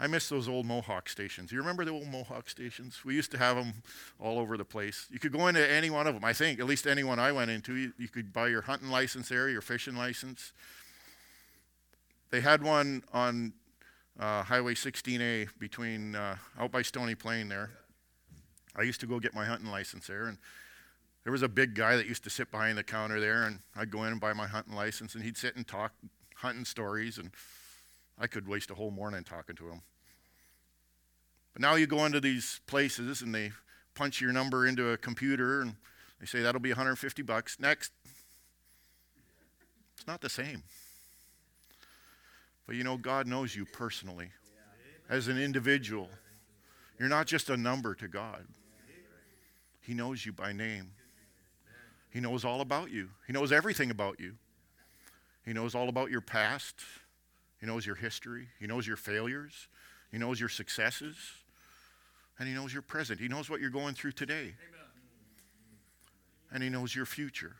I miss those old Mohawk stations. You remember the old Mohawk stations? We used to have them all over the place. You could go into any one of them, I think, at least any one I went into. You, you could buy your hunting license there, your fishing license. They had one on uh, Highway 16A between uh, out by Stony Plain there. I used to go get my hunting license there, and there was a big guy that used to sit behind the counter there, and I'd go in and buy my hunting license, and he'd sit and talk hunting stories, and I could waste a whole morning talking to him. But now you go into these places and they punch your number into a computer and they say that'll be 150 bucks. Next. It's not the same. But you know, God knows you personally as an individual. You're not just a number to God, He knows you by name. He knows all about you, He knows everything about you. He knows all about your past, He knows your history, He knows your failures, He knows your successes, and He knows your present. He knows what you're going through today. Amen. And He knows your future.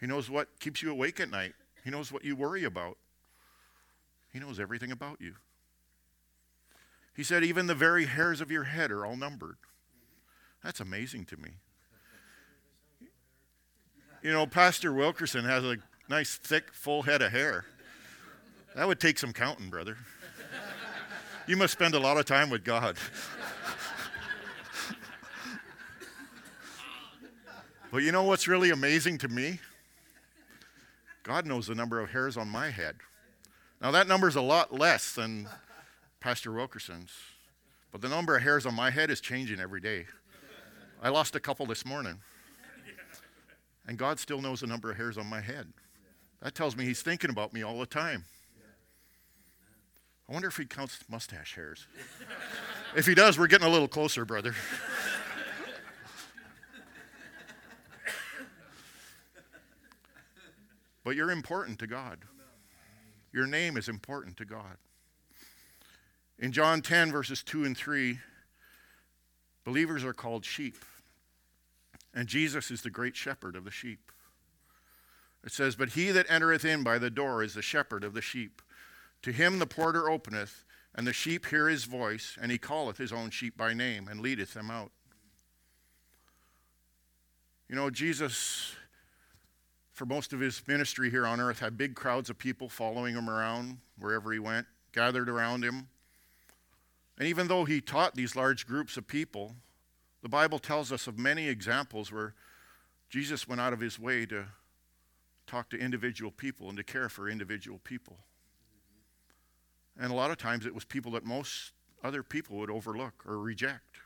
He knows what keeps you awake at night. He knows what you worry about. He knows everything about you. He said, even the very hairs of your head are all numbered. That's amazing to me. You know, Pastor Wilkerson has a nice, thick, full head of hair. That would take some counting, brother. You must spend a lot of time with God. but you know what's really amazing to me? God knows the number of hairs on my head. Now, that number is a lot less than Pastor Wilkerson's, but the number of hairs on my head is changing every day. I lost a couple this morning. And God still knows the number of hairs on my head. That tells me He's thinking about me all the time. I wonder if He counts mustache hairs. if He does, we're getting a little closer, brother. but you're important to God. Your name is important to God. In John 10, verses 2 and 3, believers are called sheep. And Jesus is the great shepherd of the sheep. It says, But he that entereth in by the door is the shepherd of the sheep. To him the porter openeth, and the sheep hear his voice, and he calleth his own sheep by name, and leadeth them out. You know, Jesus for most of his ministry here on earth, had big crowds of people following him around wherever he went, gathered around him. And even though he taught these large groups of people, the Bible tells us of many examples where Jesus went out of his way to talk to individual people and to care for individual people. And a lot of times it was people that most other people would overlook or reject.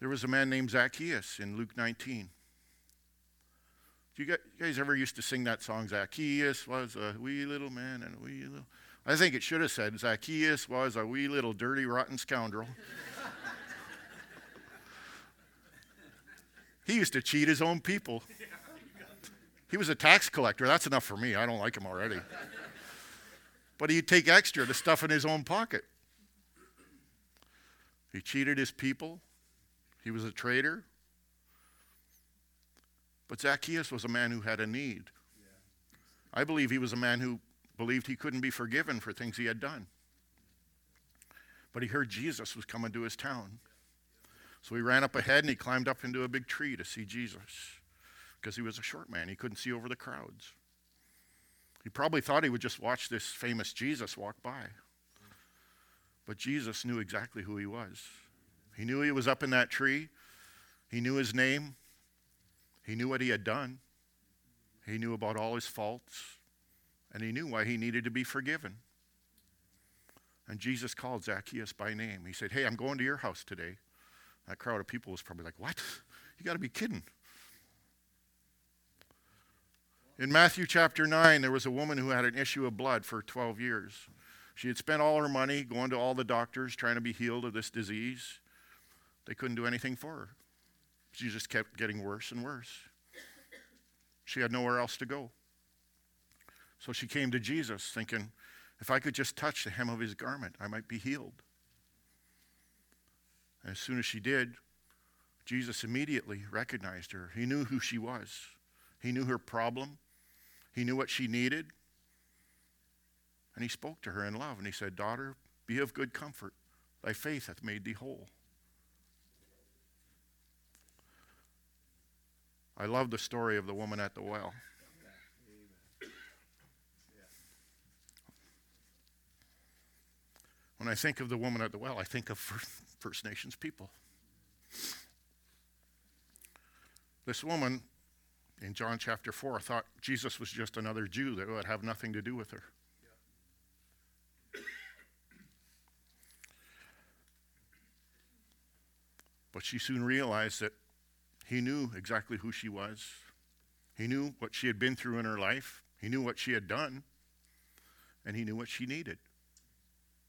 There was a man named Zacchaeus in Luke 19. Do you guys ever used to sing that song, Zacchaeus was a wee little man and a wee little. I think it should have said, Zacchaeus was a wee little dirty, rotten scoundrel. he used to cheat his own people. He was a tax collector. That's enough for me. I don't like him already. But he'd take extra to stuff in his own pocket. He cheated his people. He was a traitor. But Zacchaeus was a man who had a need. I believe he was a man who believed he couldn't be forgiven for things he had done. But he heard Jesus was coming to his town. So he ran up ahead and he climbed up into a big tree to see Jesus because he was a short man. He couldn't see over the crowds. He probably thought he would just watch this famous Jesus walk by. But Jesus knew exactly who he was. He knew he was up in that tree, he knew his name, he knew what he had done, he knew about all his faults, and he knew why he needed to be forgiven. And Jesus called Zacchaeus by name. He said, Hey, I'm going to your house today. That crowd of people was probably like, What? You got to be kidding. In Matthew chapter 9, there was a woman who had an issue of blood for 12 years. She had spent all her money going to all the doctors trying to be healed of this disease. They couldn't do anything for her. She just kept getting worse and worse. She had nowhere else to go. So she came to Jesus thinking, if I could just touch the hem of his garment, I might be healed. And as soon as she did, Jesus immediately recognized her. He knew who she was, he knew her problem, he knew what she needed. And he spoke to her in love and he said, Daughter, be of good comfort. Thy faith hath made thee whole. I love the story of the woman at the well. When I think of the woman at the well, I think of First Nations people. This woman in John chapter 4 thought Jesus was just another Jew that would have nothing to do with her. But she soon realized that he knew exactly who she was. He knew what she had been through in her life. He knew what she had done. And he knew what she needed.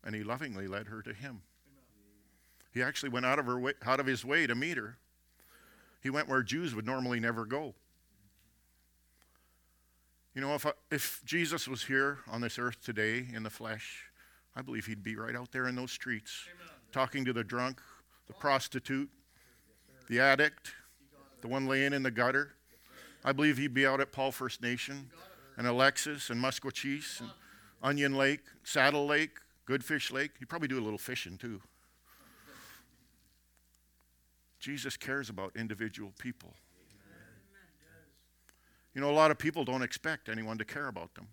And he lovingly led her to him. He actually went out of, her way, out of his way to meet her. He went where Jews would normally never go. You know, if, I, if Jesus was here on this earth today in the flesh, I believe he'd be right out there in those streets, talking to the drunk, the prostitute, the addict, the one laying in the gutter. I believe he'd be out at Paul First Nation and Alexis and Maskwacis and Onion Lake, Saddle Lake, Goodfish Lake. He'd probably do a little fishing too. Jesus cares about individual people. You know, a lot of people don't expect anyone to care about them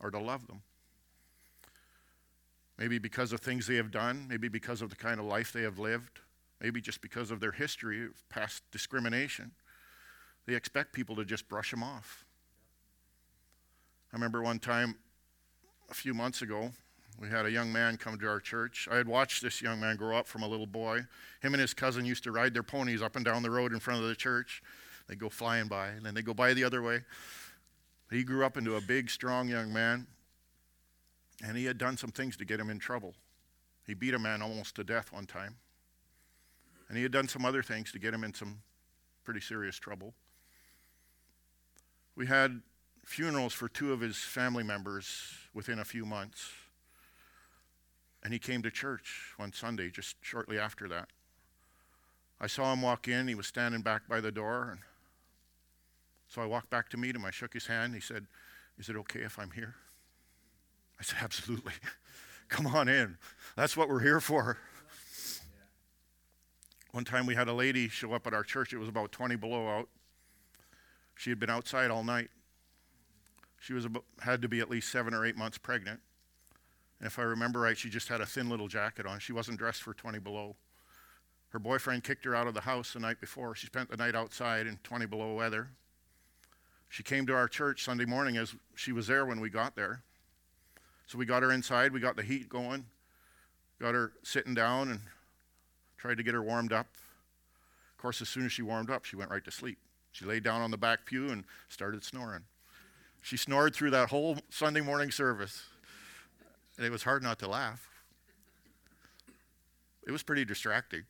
or to love them. Maybe because of things they have done, maybe because of the kind of life they have lived, maybe just because of their history of past discrimination. They expect people to just brush them off. I remember one time a few months ago, we had a young man come to our church. I had watched this young man grow up from a little boy. Him and his cousin used to ride their ponies up and down the road in front of the church. They go flying by, and then they go by the other way. He grew up into a big, strong young man, and he had done some things to get him in trouble. He beat a man almost to death one time, and he had done some other things to get him in some pretty serious trouble. We had funerals for two of his family members within a few months. And he came to church one Sunday just shortly after that. I saw him walk in. He was standing back by the door. And so I walked back to meet him. I shook his hand. He said, Is it okay if I'm here? I said, Absolutely. Come on in. That's what we're here for. One time we had a lady show up at our church. It was about 20 below out. She had been outside all night. She was about, had to be at least seven or eight months pregnant. And if I remember right, she just had a thin little jacket on. She wasn't dressed for 20 below. Her boyfriend kicked her out of the house the night before. She spent the night outside in 20 below weather. She came to our church Sunday morning as she was there when we got there. So we got her inside, we got the heat going, got her sitting down and tried to get her warmed up. Of course, as soon as she warmed up, she went right to sleep. She laid down on the back pew and started snoring. She snored through that whole Sunday morning service. And it was hard not to laugh. It was pretty distracting.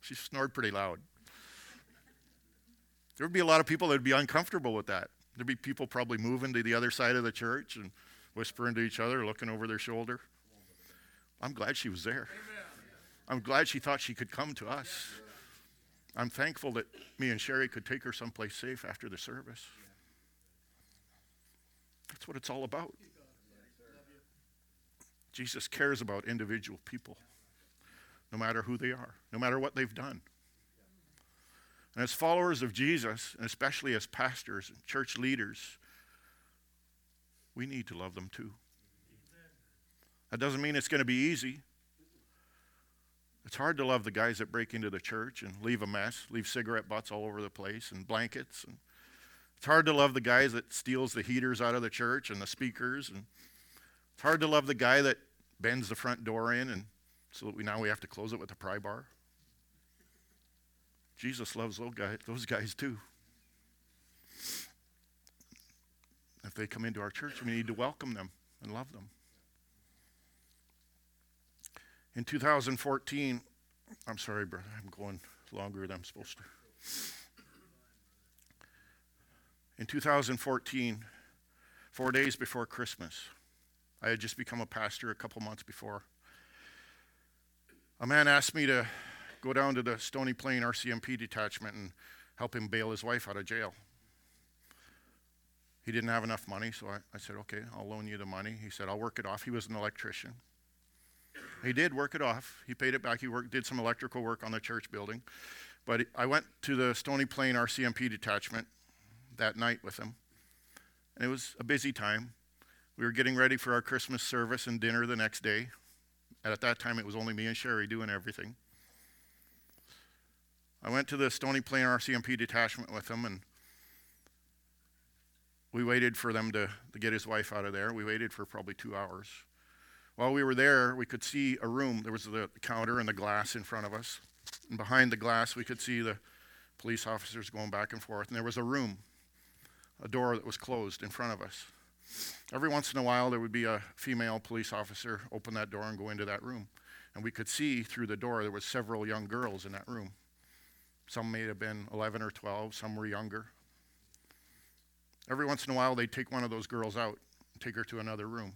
She snored pretty loud. There would be a lot of people that would be uncomfortable with that. There'd be people probably moving to the other side of the church and whispering to each other, looking over their shoulder. I'm glad she was there. I'm glad she thought she could come to us. I'm thankful that me and Sherry could take her someplace safe after the service. That's what it's all about. Jesus cares about individual people, no matter who they are, no matter what they've done. And as followers of Jesus, and especially as pastors and church leaders, we need to love them too. That doesn't mean it's going to be easy. It's hard to love the guys that break into the church and leave a mess, leave cigarette butts all over the place and blankets. And it's hard to love the guys that steals the heaters out of the church and the speakers. And it's hard to love the guy that bends the front door in and so that we now we have to close it with a pry bar. Jesus loves those guys, those guys too. If they come into our church, we need to welcome them and love them. In 2014, I'm sorry, brother, I'm going longer than I'm supposed to. In 2014, four days before Christmas, I had just become a pastor a couple months before. A man asked me to go down to the Stony Plain RCMP detachment and help him bail his wife out of jail. He didn't have enough money, so I, I said, okay, I'll loan you the money. He said, I'll work it off. He was an electrician. He did work it off. He paid it back. He worked, did some electrical work on the church building. But I went to the Stony Plain RCMP detachment that night with him. And it was a busy time. We were getting ready for our Christmas service and dinner the next day. And at that time, it was only me and Sherry doing everything. I went to the Stony Plain RCMP detachment with him, and we waited for them to, to get his wife out of there. We waited for probably two hours. While we were there, we could see a room. There was the counter and the glass in front of us. And behind the glass, we could see the police officers going back and forth. And there was a room, a door that was closed in front of us. Every once in a while, there would be a female police officer open that door and go into that room. And we could see through the door there was several young girls in that room. Some may have been 11 or 12, some were younger. Every once in a while, they'd take one of those girls out take her to another room,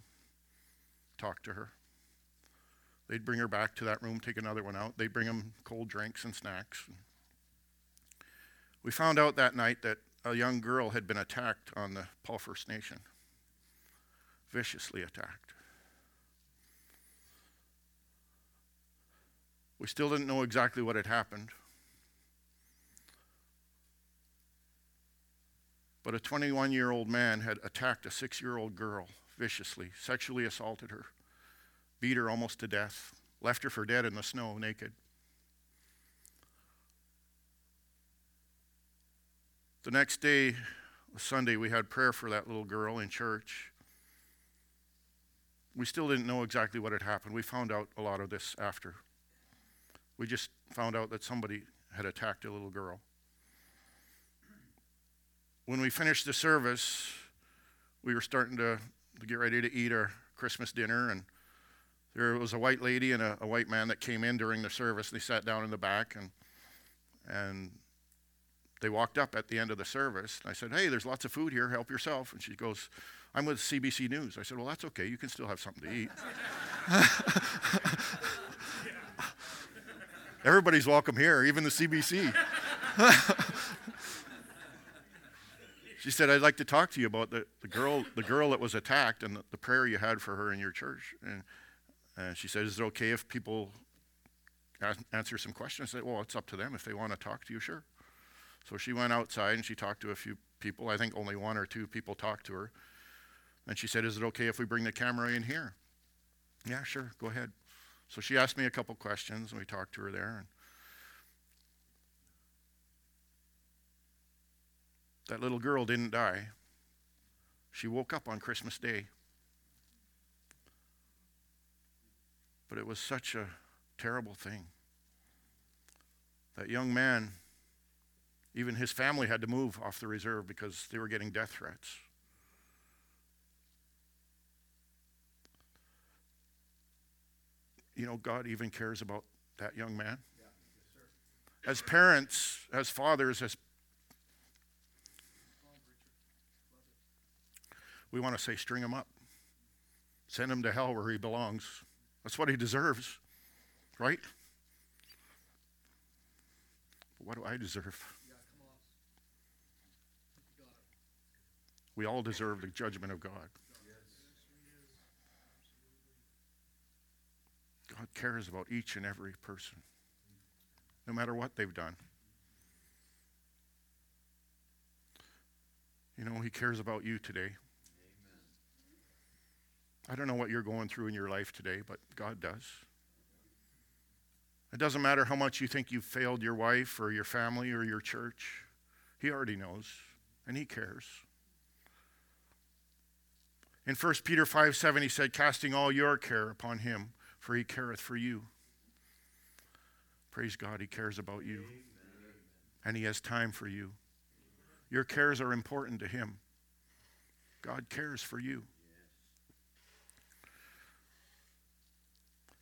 talk to her. They'd bring her back to that room, take another one out. They'd bring them cold drinks and snacks. We found out that night that a young girl had been attacked on the Paul First Nation, viciously attacked. We still didn't know exactly what had happened. But a 21 year old man had attacked a six year old girl viciously, sexually assaulted her, beat her almost to death, left her for dead in the snow, naked. The next day, Sunday, we had prayer for that little girl in church. We still didn't know exactly what had happened. We found out a lot of this after. We just found out that somebody had attacked a little girl. When we finished the service, we were starting to, to get ready to eat our Christmas dinner, and there was a white lady and a, a white man that came in during the service. They sat down in the back, and and they walked up at the end of the service. And I said, Hey, there's lots of food here. Help yourself. And she goes, I'm with CBC News. I said, Well, that's okay. You can still have something to eat. Everybody's welcome here, even the CBC. she said, I'd like to talk to you about the, the, girl, the girl that was attacked and the, the prayer you had for her in your church. And, and she said, Is it okay if people answer some questions? I said, Well, it's up to them. If they want to talk to you, sure. So she went outside and she talked to a few people. I think only one or two people talked to her. And she said, Is it okay if we bring the camera in here? Yeah, sure, go ahead. So she asked me a couple questions and we talked to her there. And that little girl didn't die. She woke up on Christmas Day. But it was such a terrible thing. That young man even his family had to move off the reserve because they were getting death threats. You know, God even cares about that young man. as parents, as fathers, as we want to say, string him up, send him to hell where he belongs. That's what he deserves, right? But what do I deserve? We all deserve the judgment of God. God cares about each and every person, no matter what they've done. You know, He cares about you today. I don't know what you're going through in your life today, but God does. It doesn't matter how much you think you've failed your wife or your family or your church, He already knows, and He cares. In 1 Peter 5 7, he said, Casting all your care upon him, for he careth for you. Praise God, he cares about you. And he has time for you. Your cares are important to him. God cares for you.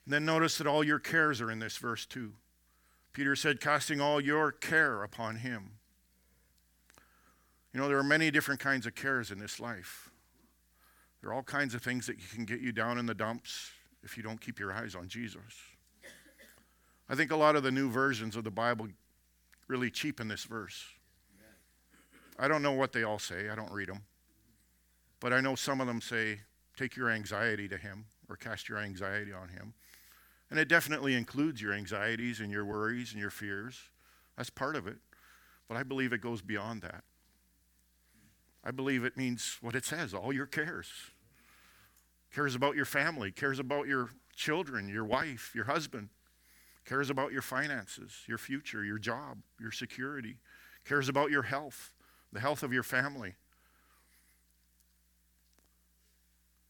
And then notice that all your cares are in this verse too. Peter said, casting all your care upon him. You know, there are many different kinds of cares in this life. There are all kinds of things that can get you down in the dumps if you don't keep your eyes on Jesus. I think a lot of the new versions of the Bible really cheapen this verse. I don't know what they all say, I don't read them. But I know some of them say, take your anxiety to Him or cast your anxiety on Him. And it definitely includes your anxieties and your worries and your fears. That's part of it. But I believe it goes beyond that. I believe it means what it says all your cares. Cares about your family, cares about your children, your wife, your husband, cares about your finances, your future, your job, your security, cares about your health, the health of your family.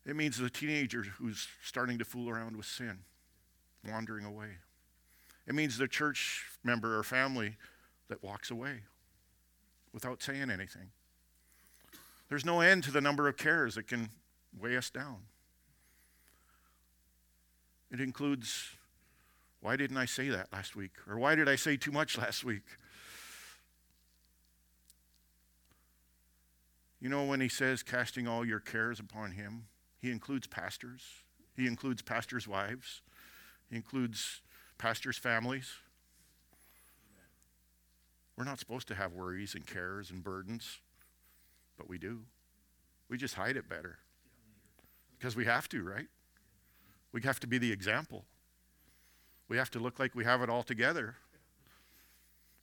It means the teenager who's starting to fool around with sin, wandering away. It means the church member or family that walks away without saying anything. There's no end to the number of cares that can weigh us down. It includes why didn't I say that last week? Or why did I say too much last week? You know, when he says casting all your cares upon him, he includes pastors, he includes pastors' wives, includes pastors' families. We're not supposed to have worries and cares and burdens, but we do. We just hide it better because we have to, right? We have to be the example. We have to look like we have it all together.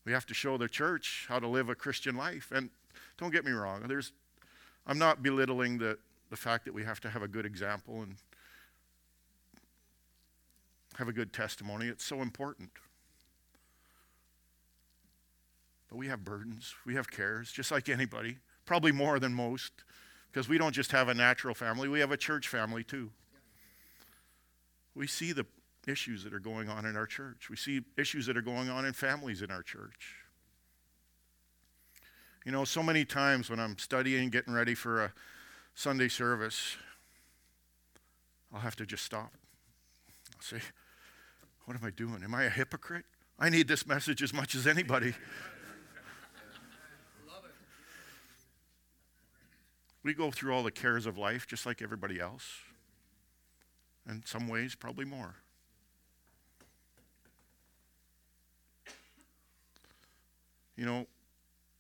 We have to show the church how to live a Christian life. And don't get me wrong, there's, I'm not belittling the, the fact that we have to have a good example and have a good testimony. It's so important. But we have burdens, we have cares, just like anybody, probably more than most, because we don't just have a natural family, we have a church family too. We see the issues that are going on in our church. We see issues that are going on in families in our church. You know, so many times when I'm studying, getting ready for a Sunday service, I'll have to just stop. I'll say, What am I doing? Am I a hypocrite? I need this message as much as anybody. We go through all the cares of life just like everybody else. In some ways, probably more. You know,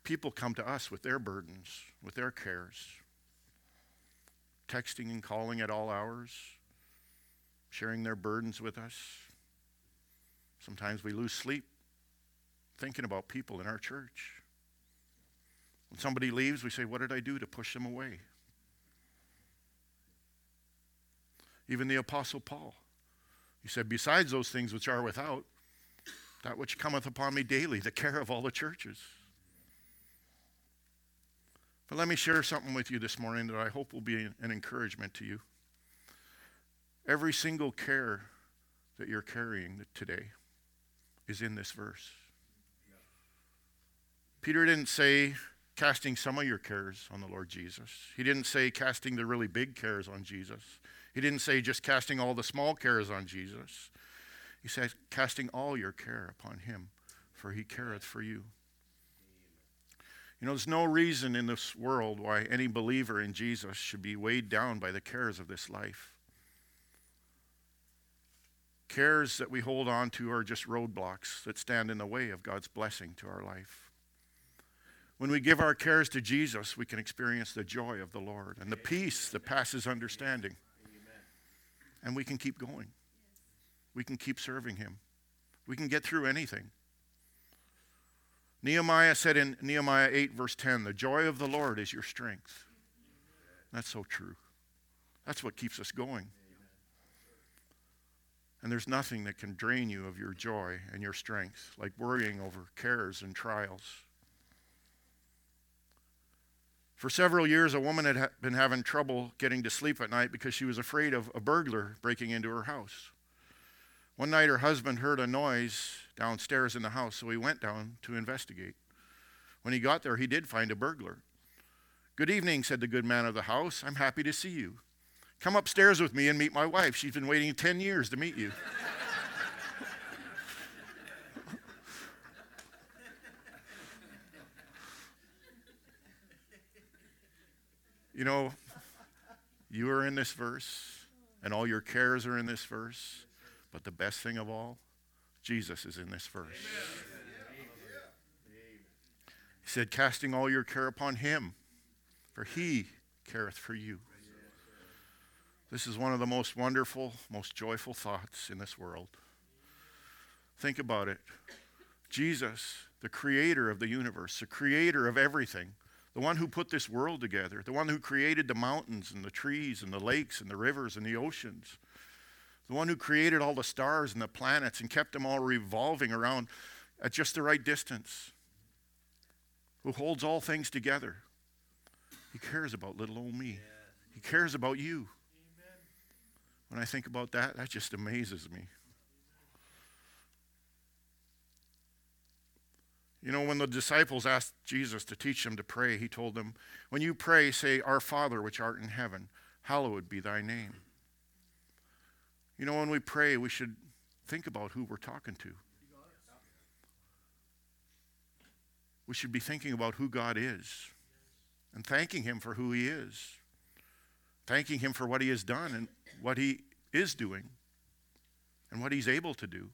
people come to us with their burdens, with their cares, texting and calling at all hours, sharing their burdens with us. Sometimes we lose sleep thinking about people in our church. When somebody leaves, we say, What did I do to push them away? Even the Apostle Paul, he said, Besides those things which are without, that which cometh upon me daily, the care of all the churches. But let me share something with you this morning that I hope will be an encouragement to you. Every single care that you're carrying today is in this verse. Peter didn't say casting some of your cares on the Lord Jesus. He didn't say casting the really big cares on Jesus. He didn't say just casting all the small cares on Jesus. He says, casting all your care upon him, for he careth for you. You know, there's no reason in this world why any believer in Jesus should be weighed down by the cares of this life. Cares that we hold on to are just roadblocks that stand in the way of God's blessing to our life. When we give our cares to Jesus, we can experience the joy of the Lord and the peace that passes understanding. And we can keep going we can keep serving him. We can get through anything. Nehemiah said in Nehemiah 8, verse 10, The joy of the Lord is your strength. That's so true. That's what keeps us going. And there's nothing that can drain you of your joy and your strength, like worrying over cares and trials. For several years, a woman had been having trouble getting to sleep at night because she was afraid of a burglar breaking into her house. One night, her husband heard a noise downstairs in the house, so he went down to investigate. When he got there, he did find a burglar. Good evening, said the good man of the house. I'm happy to see you. Come upstairs with me and meet my wife. She's been waiting 10 years to meet you. you know, you are in this verse, and all your cares are in this verse. But the best thing of all, Jesus is in this verse. He said, Casting all your care upon him, for he careth for you. This is one of the most wonderful, most joyful thoughts in this world. Think about it. Jesus, the creator of the universe, the creator of everything, the one who put this world together, the one who created the mountains and the trees and the lakes and the rivers and the oceans, the one who created all the stars and the planets and kept them all revolving around at just the right distance, who holds all things together. He cares about little old me. He cares about you. When I think about that, that just amazes me. You know, when the disciples asked Jesus to teach them to pray, he told them, When you pray, say, Our Father which art in heaven, hallowed be thy name. You know, when we pray, we should think about who we're talking to. We should be thinking about who God is and thanking Him for who He is, thanking Him for what He has done and what He is doing and what He's able to do.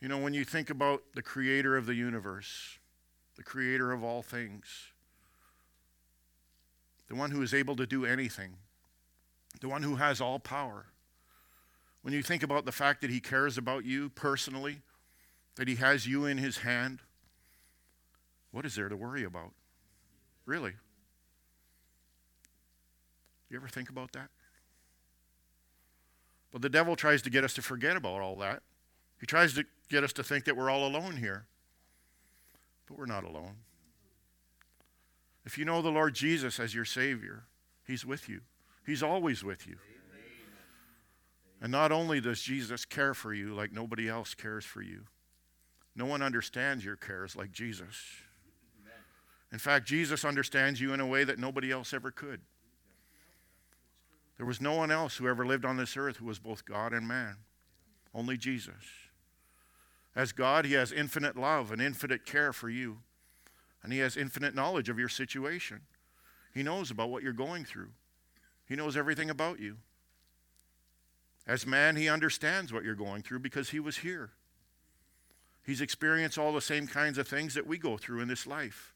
You know, when you think about the creator of the universe, the creator of all things, the one who is able to do anything, the one who has all power, when you think about the fact that he cares about you personally, that he has you in his hand, what is there to worry about? Really? You ever think about that? But the devil tries to get us to forget about all that. He tries to get us to think that we're all alone here. But we're not alone. If you know the Lord Jesus as your Savior, He's with you, He's always with you. And not only does Jesus care for you like nobody else cares for you, no one understands your cares like Jesus. In fact, Jesus understands you in a way that nobody else ever could. There was no one else who ever lived on this earth who was both God and man, only Jesus. As God, He has infinite love and infinite care for you, and He has infinite knowledge of your situation. He knows about what you're going through, He knows everything about you. As man, He understands what you're going through because He was here. He's experienced all the same kinds of things that we go through in this life.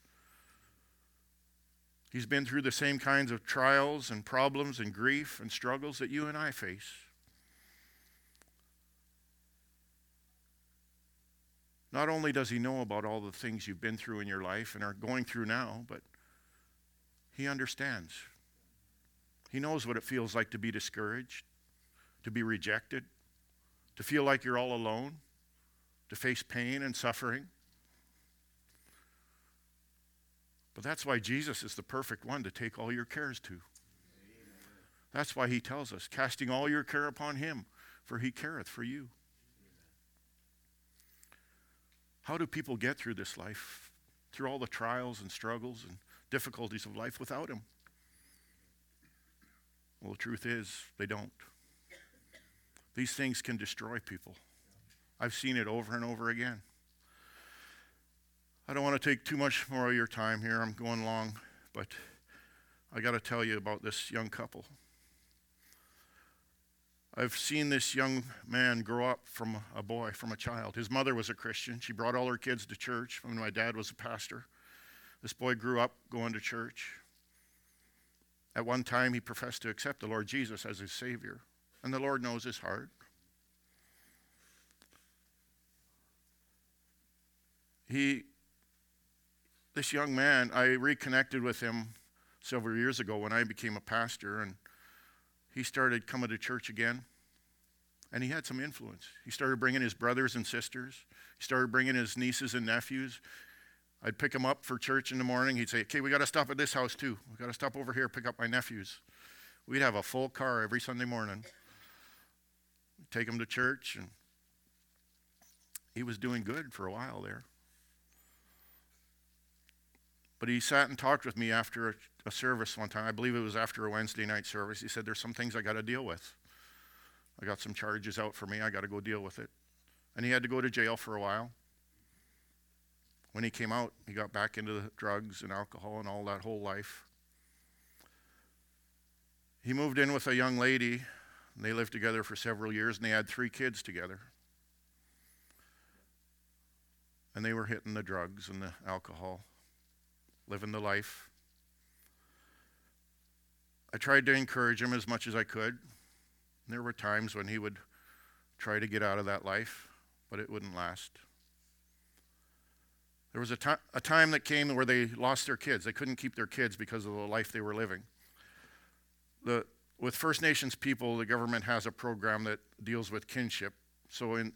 He's been through the same kinds of trials and problems and grief and struggles that you and I face. Not only does he know about all the things you've been through in your life and are going through now, but he understands. He knows what it feels like to be discouraged, to be rejected, to feel like you're all alone, to face pain and suffering. But that's why Jesus is the perfect one to take all your cares to. That's why he tells us, casting all your care upon him, for he careth for you. How do people get through this life, through all the trials and struggles and difficulties of life without Him? Well, the truth is, they don't. These things can destroy people. I've seen it over and over again. I don't want to take too much more of your time here. I'm going long, but I got to tell you about this young couple. I've seen this young man grow up from a boy, from a child. His mother was a Christian. She brought all her kids to church when my dad was a pastor. This boy grew up going to church. At one time, he professed to accept the Lord Jesus as his Savior, and the Lord knows his heart. He, this young man, I reconnected with him several years ago when I became a pastor, and he started coming to church again. And he had some influence. He started bringing his brothers and sisters. He started bringing his nieces and nephews. I'd pick him up for church in the morning. He'd say, Okay, we got to stop at this house too. We got to stop over here, pick up my nephews. We'd have a full car every Sunday morning. We'd take him to church, and he was doing good for a while there. But he sat and talked with me after a, a service one time. I believe it was after a Wednesday night service. He said, There's some things I got to deal with. I got some charges out for me. I got to go deal with it. And he had to go to jail for a while. When he came out, he got back into the drugs and alcohol and all that whole life. He moved in with a young lady, and they lived together for several years, and they had three kids together. And they were hitting the drugs and the alcohol, living the life. I tried to encourage him as much as I could. There were times when he would try to get out of that life, but it wouldn't last. There was a, time that came where they lost their kids. They couldn't keep their kids because of the life they were living. The, with First Nations people, the government has a program that deals with kinship. So in,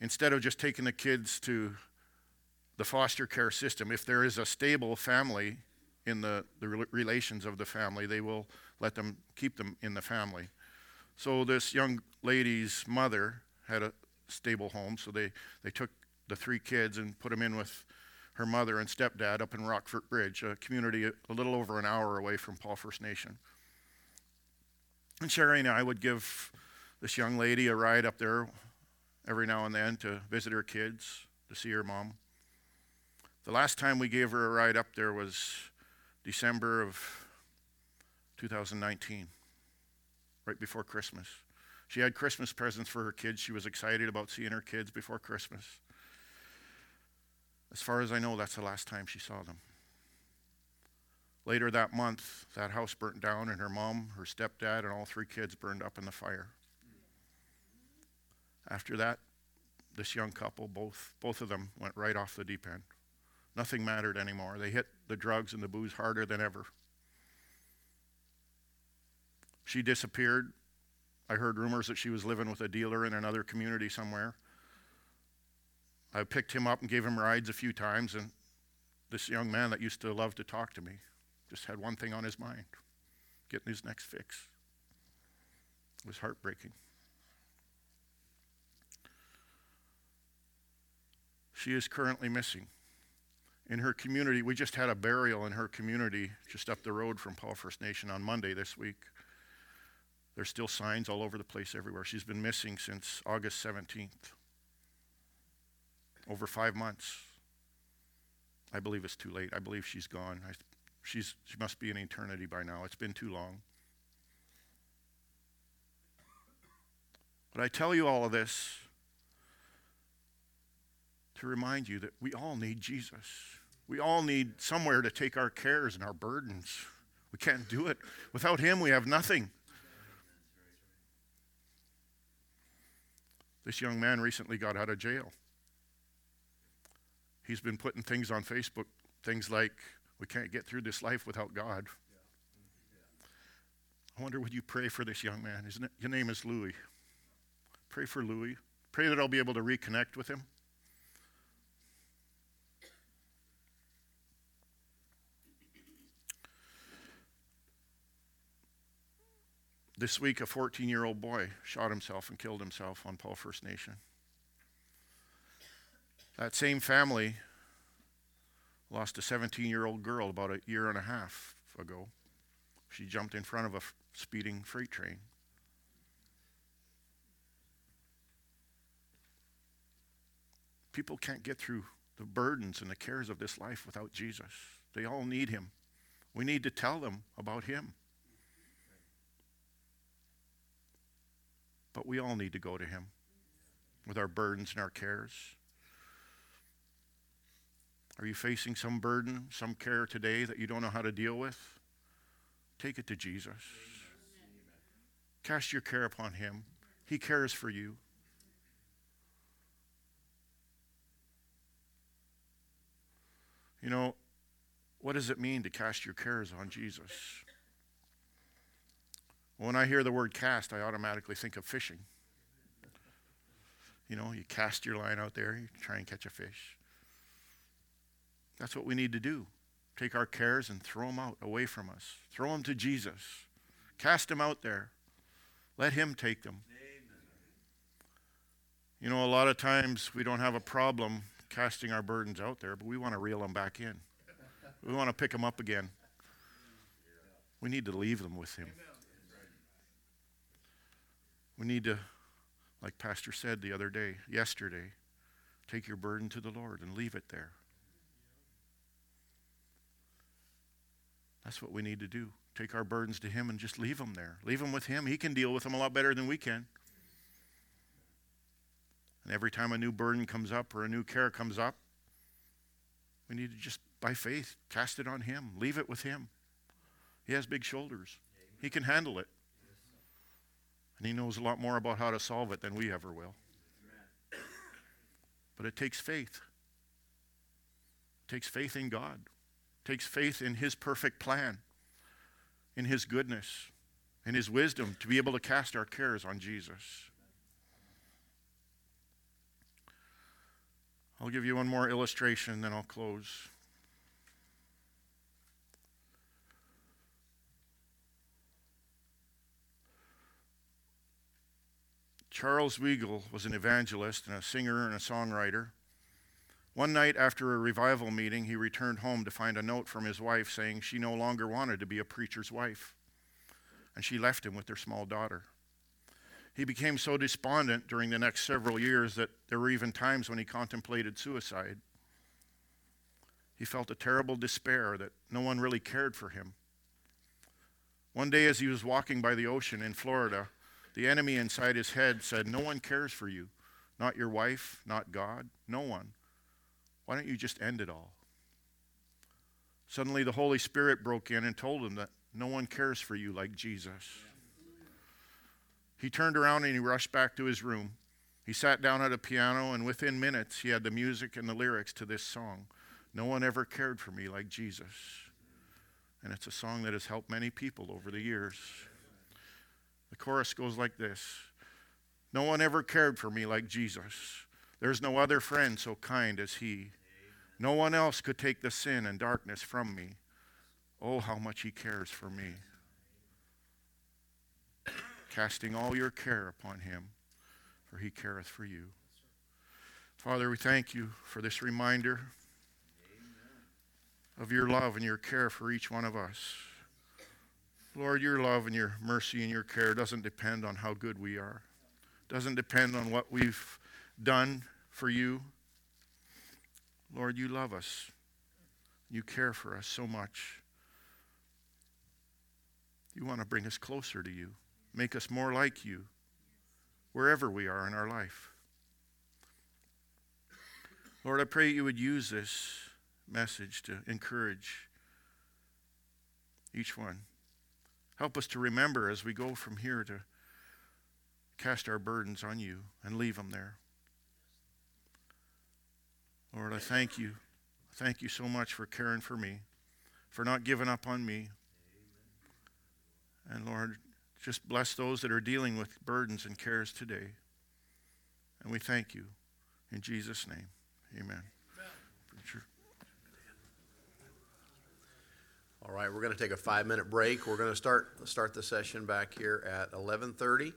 instead of just taking the kids to the foster care system, if there is a stable family in the, the relations of the family, they will let them keep them in the family. So this young lady's mother had a, stable home, so they, they took the three kids and put them in with her mother and stepdad up in Rochfort Bridge, a community a, little over an hour away from Paul First Nation. And Sherry and I would give this young lady a ride up there every now and then to visit her kids, to see her mom. The last time we gave her a ride up there was December of 2019, right before Christmas. She had Christmas presents for her kids. She was excited about seeing her kids before Christmas. As far as I know, that's the last time she saw them. Later that month, that house burnt down, and her mom, her stepdad, and all three kids burned up in the fire. After that, this young couple, both, both of them, went right off the deep end. Nothing mattered anymore. They hit the drugs and the booze harder than ever. She disappeared. I heard rumors that she was living with a dealer in another community somewhere. I picked him up and gave him rides a few times, and this young man that used to love to talk to me just had one thing on his mind getting his next fix. It was heartbreaking. She is currently missing. In her community, we just had a burial in her community just up the road from Paul First Nation on Monday this week. There's still signs all over the place everywhere. She's been missing since August 17th. Over five months. I believe it's too late. I believe she's gone. I, she's, she must be in eternity by now. It's been too long. But I tell you all of this to remind you that we all need Jesus. We all need somewhere to take our cares and our burdens. We can't do it. Without Him, we have nothing. This young man recently got out of jail. He's been putting things on Facebook, things like, we can't get through this life without God. I wonder, would you pray for this young man? His, name is Louis. Pray for Louis. Pray that I'll be able to reconnect with him. This week, a 14 year old boy shot himself and killed himself on Paul First Nation. That same family lost a 17 year old girl about a year and a half ago. She jumped in front of a f- speeding freight train. People can't get through the burdens and the cares of this life without Jesus. They all need Him. We need to tell them about Him. But we all need to go to Him with our burdens and our cares. Are you facing some burden, some care today that you don't know how to deal with? Take it to Jesus. Cast your care upon Him. He cares for you. You know, what does it mean to cast your cares on Jesus? When I hear the word cast, I automatically think of fishing. You know, you cast your line out there, you try and catch a fish. That's what we need to do. Take our cares and throw them out away from us. Throw them to Jesus. Cast them out there. Let Him take them. Amen. You know, a lot of times we don't have a problem casting our burdens out there, but we want to reel them back in. We want to pick them up again. We need to leave them with Him. We need to, like Pastor said the other day, yesterday, take your burden to the Lord and leave it there. That's what we need to do. Take our burdens to Him and just leave them there. Leave them with Him. He can deal with them a lot better than we can. And every time a new burden comes up or a new care comes up, we need to just, by faith, cast it on Him. Leave it with Him. He has big shoulders, He can handle it. And He knows a lot more about how to solve it than we ever will. But it takes faith. It takes faith in God takes faith in His perfect plan, in His goodness, in His wisdom to be able to cast our cares on Jesus. I'll give you one more illustration, then I'll close. Charles Weigle was an evangelist and a singer and a songwriter. One night after a revival meeting, he returned home to find a note from his wife saying she no longer wanted to be a preacher's wife, and she left him with their small daughter. He became so despondent during the next several years that there were even times when he contemplated suicide. He felt a terrible despair that no one really cared for him. One day, as he was walking by the ocean in Florida, the enemy inside his head said, No one cares for you. Not your wife, not God, no one. Why don't you just end it all? Suddenly, the Holy Spirit broke in and told him that no one cares for you like Jesus. He turned around and he rushed back to his room. He sat down at a piano, and within minutes, he had the music and the lyrics to this song No one ever cared for me like Jesus. And it's a song that has helped many people over the years. The chorus goes like this No one ever cared for me like Jesus. There's no other friend so kind as he. No one else could take the sin and darkness from me. Oh, how much he cares for me. Casting all your care upon him, for he careth for you. Father, we thank you for this reminder of your love and your care for each one of us. Lord, your love and your mercy and your care doesn't depend on how good we are. Doesn't depend on what we've done for you. Lord, you love us. You care for us so much. You want to bring us closer to you, make us more like you wherever we are in our life. Lord, I pray you would use this message to encourage each one. Help us to remember as we go from here to cast our burdens on you and leave them there. Lord, I thank you. Thank you so much for caring for me, for not giving up on me. And Lord, just bless those that are dealing with burdens and cares today. And we thank you. In Jesus' name, amen. All right, we're going to take a five-minute break. We're going to start start the session back here at 11:30.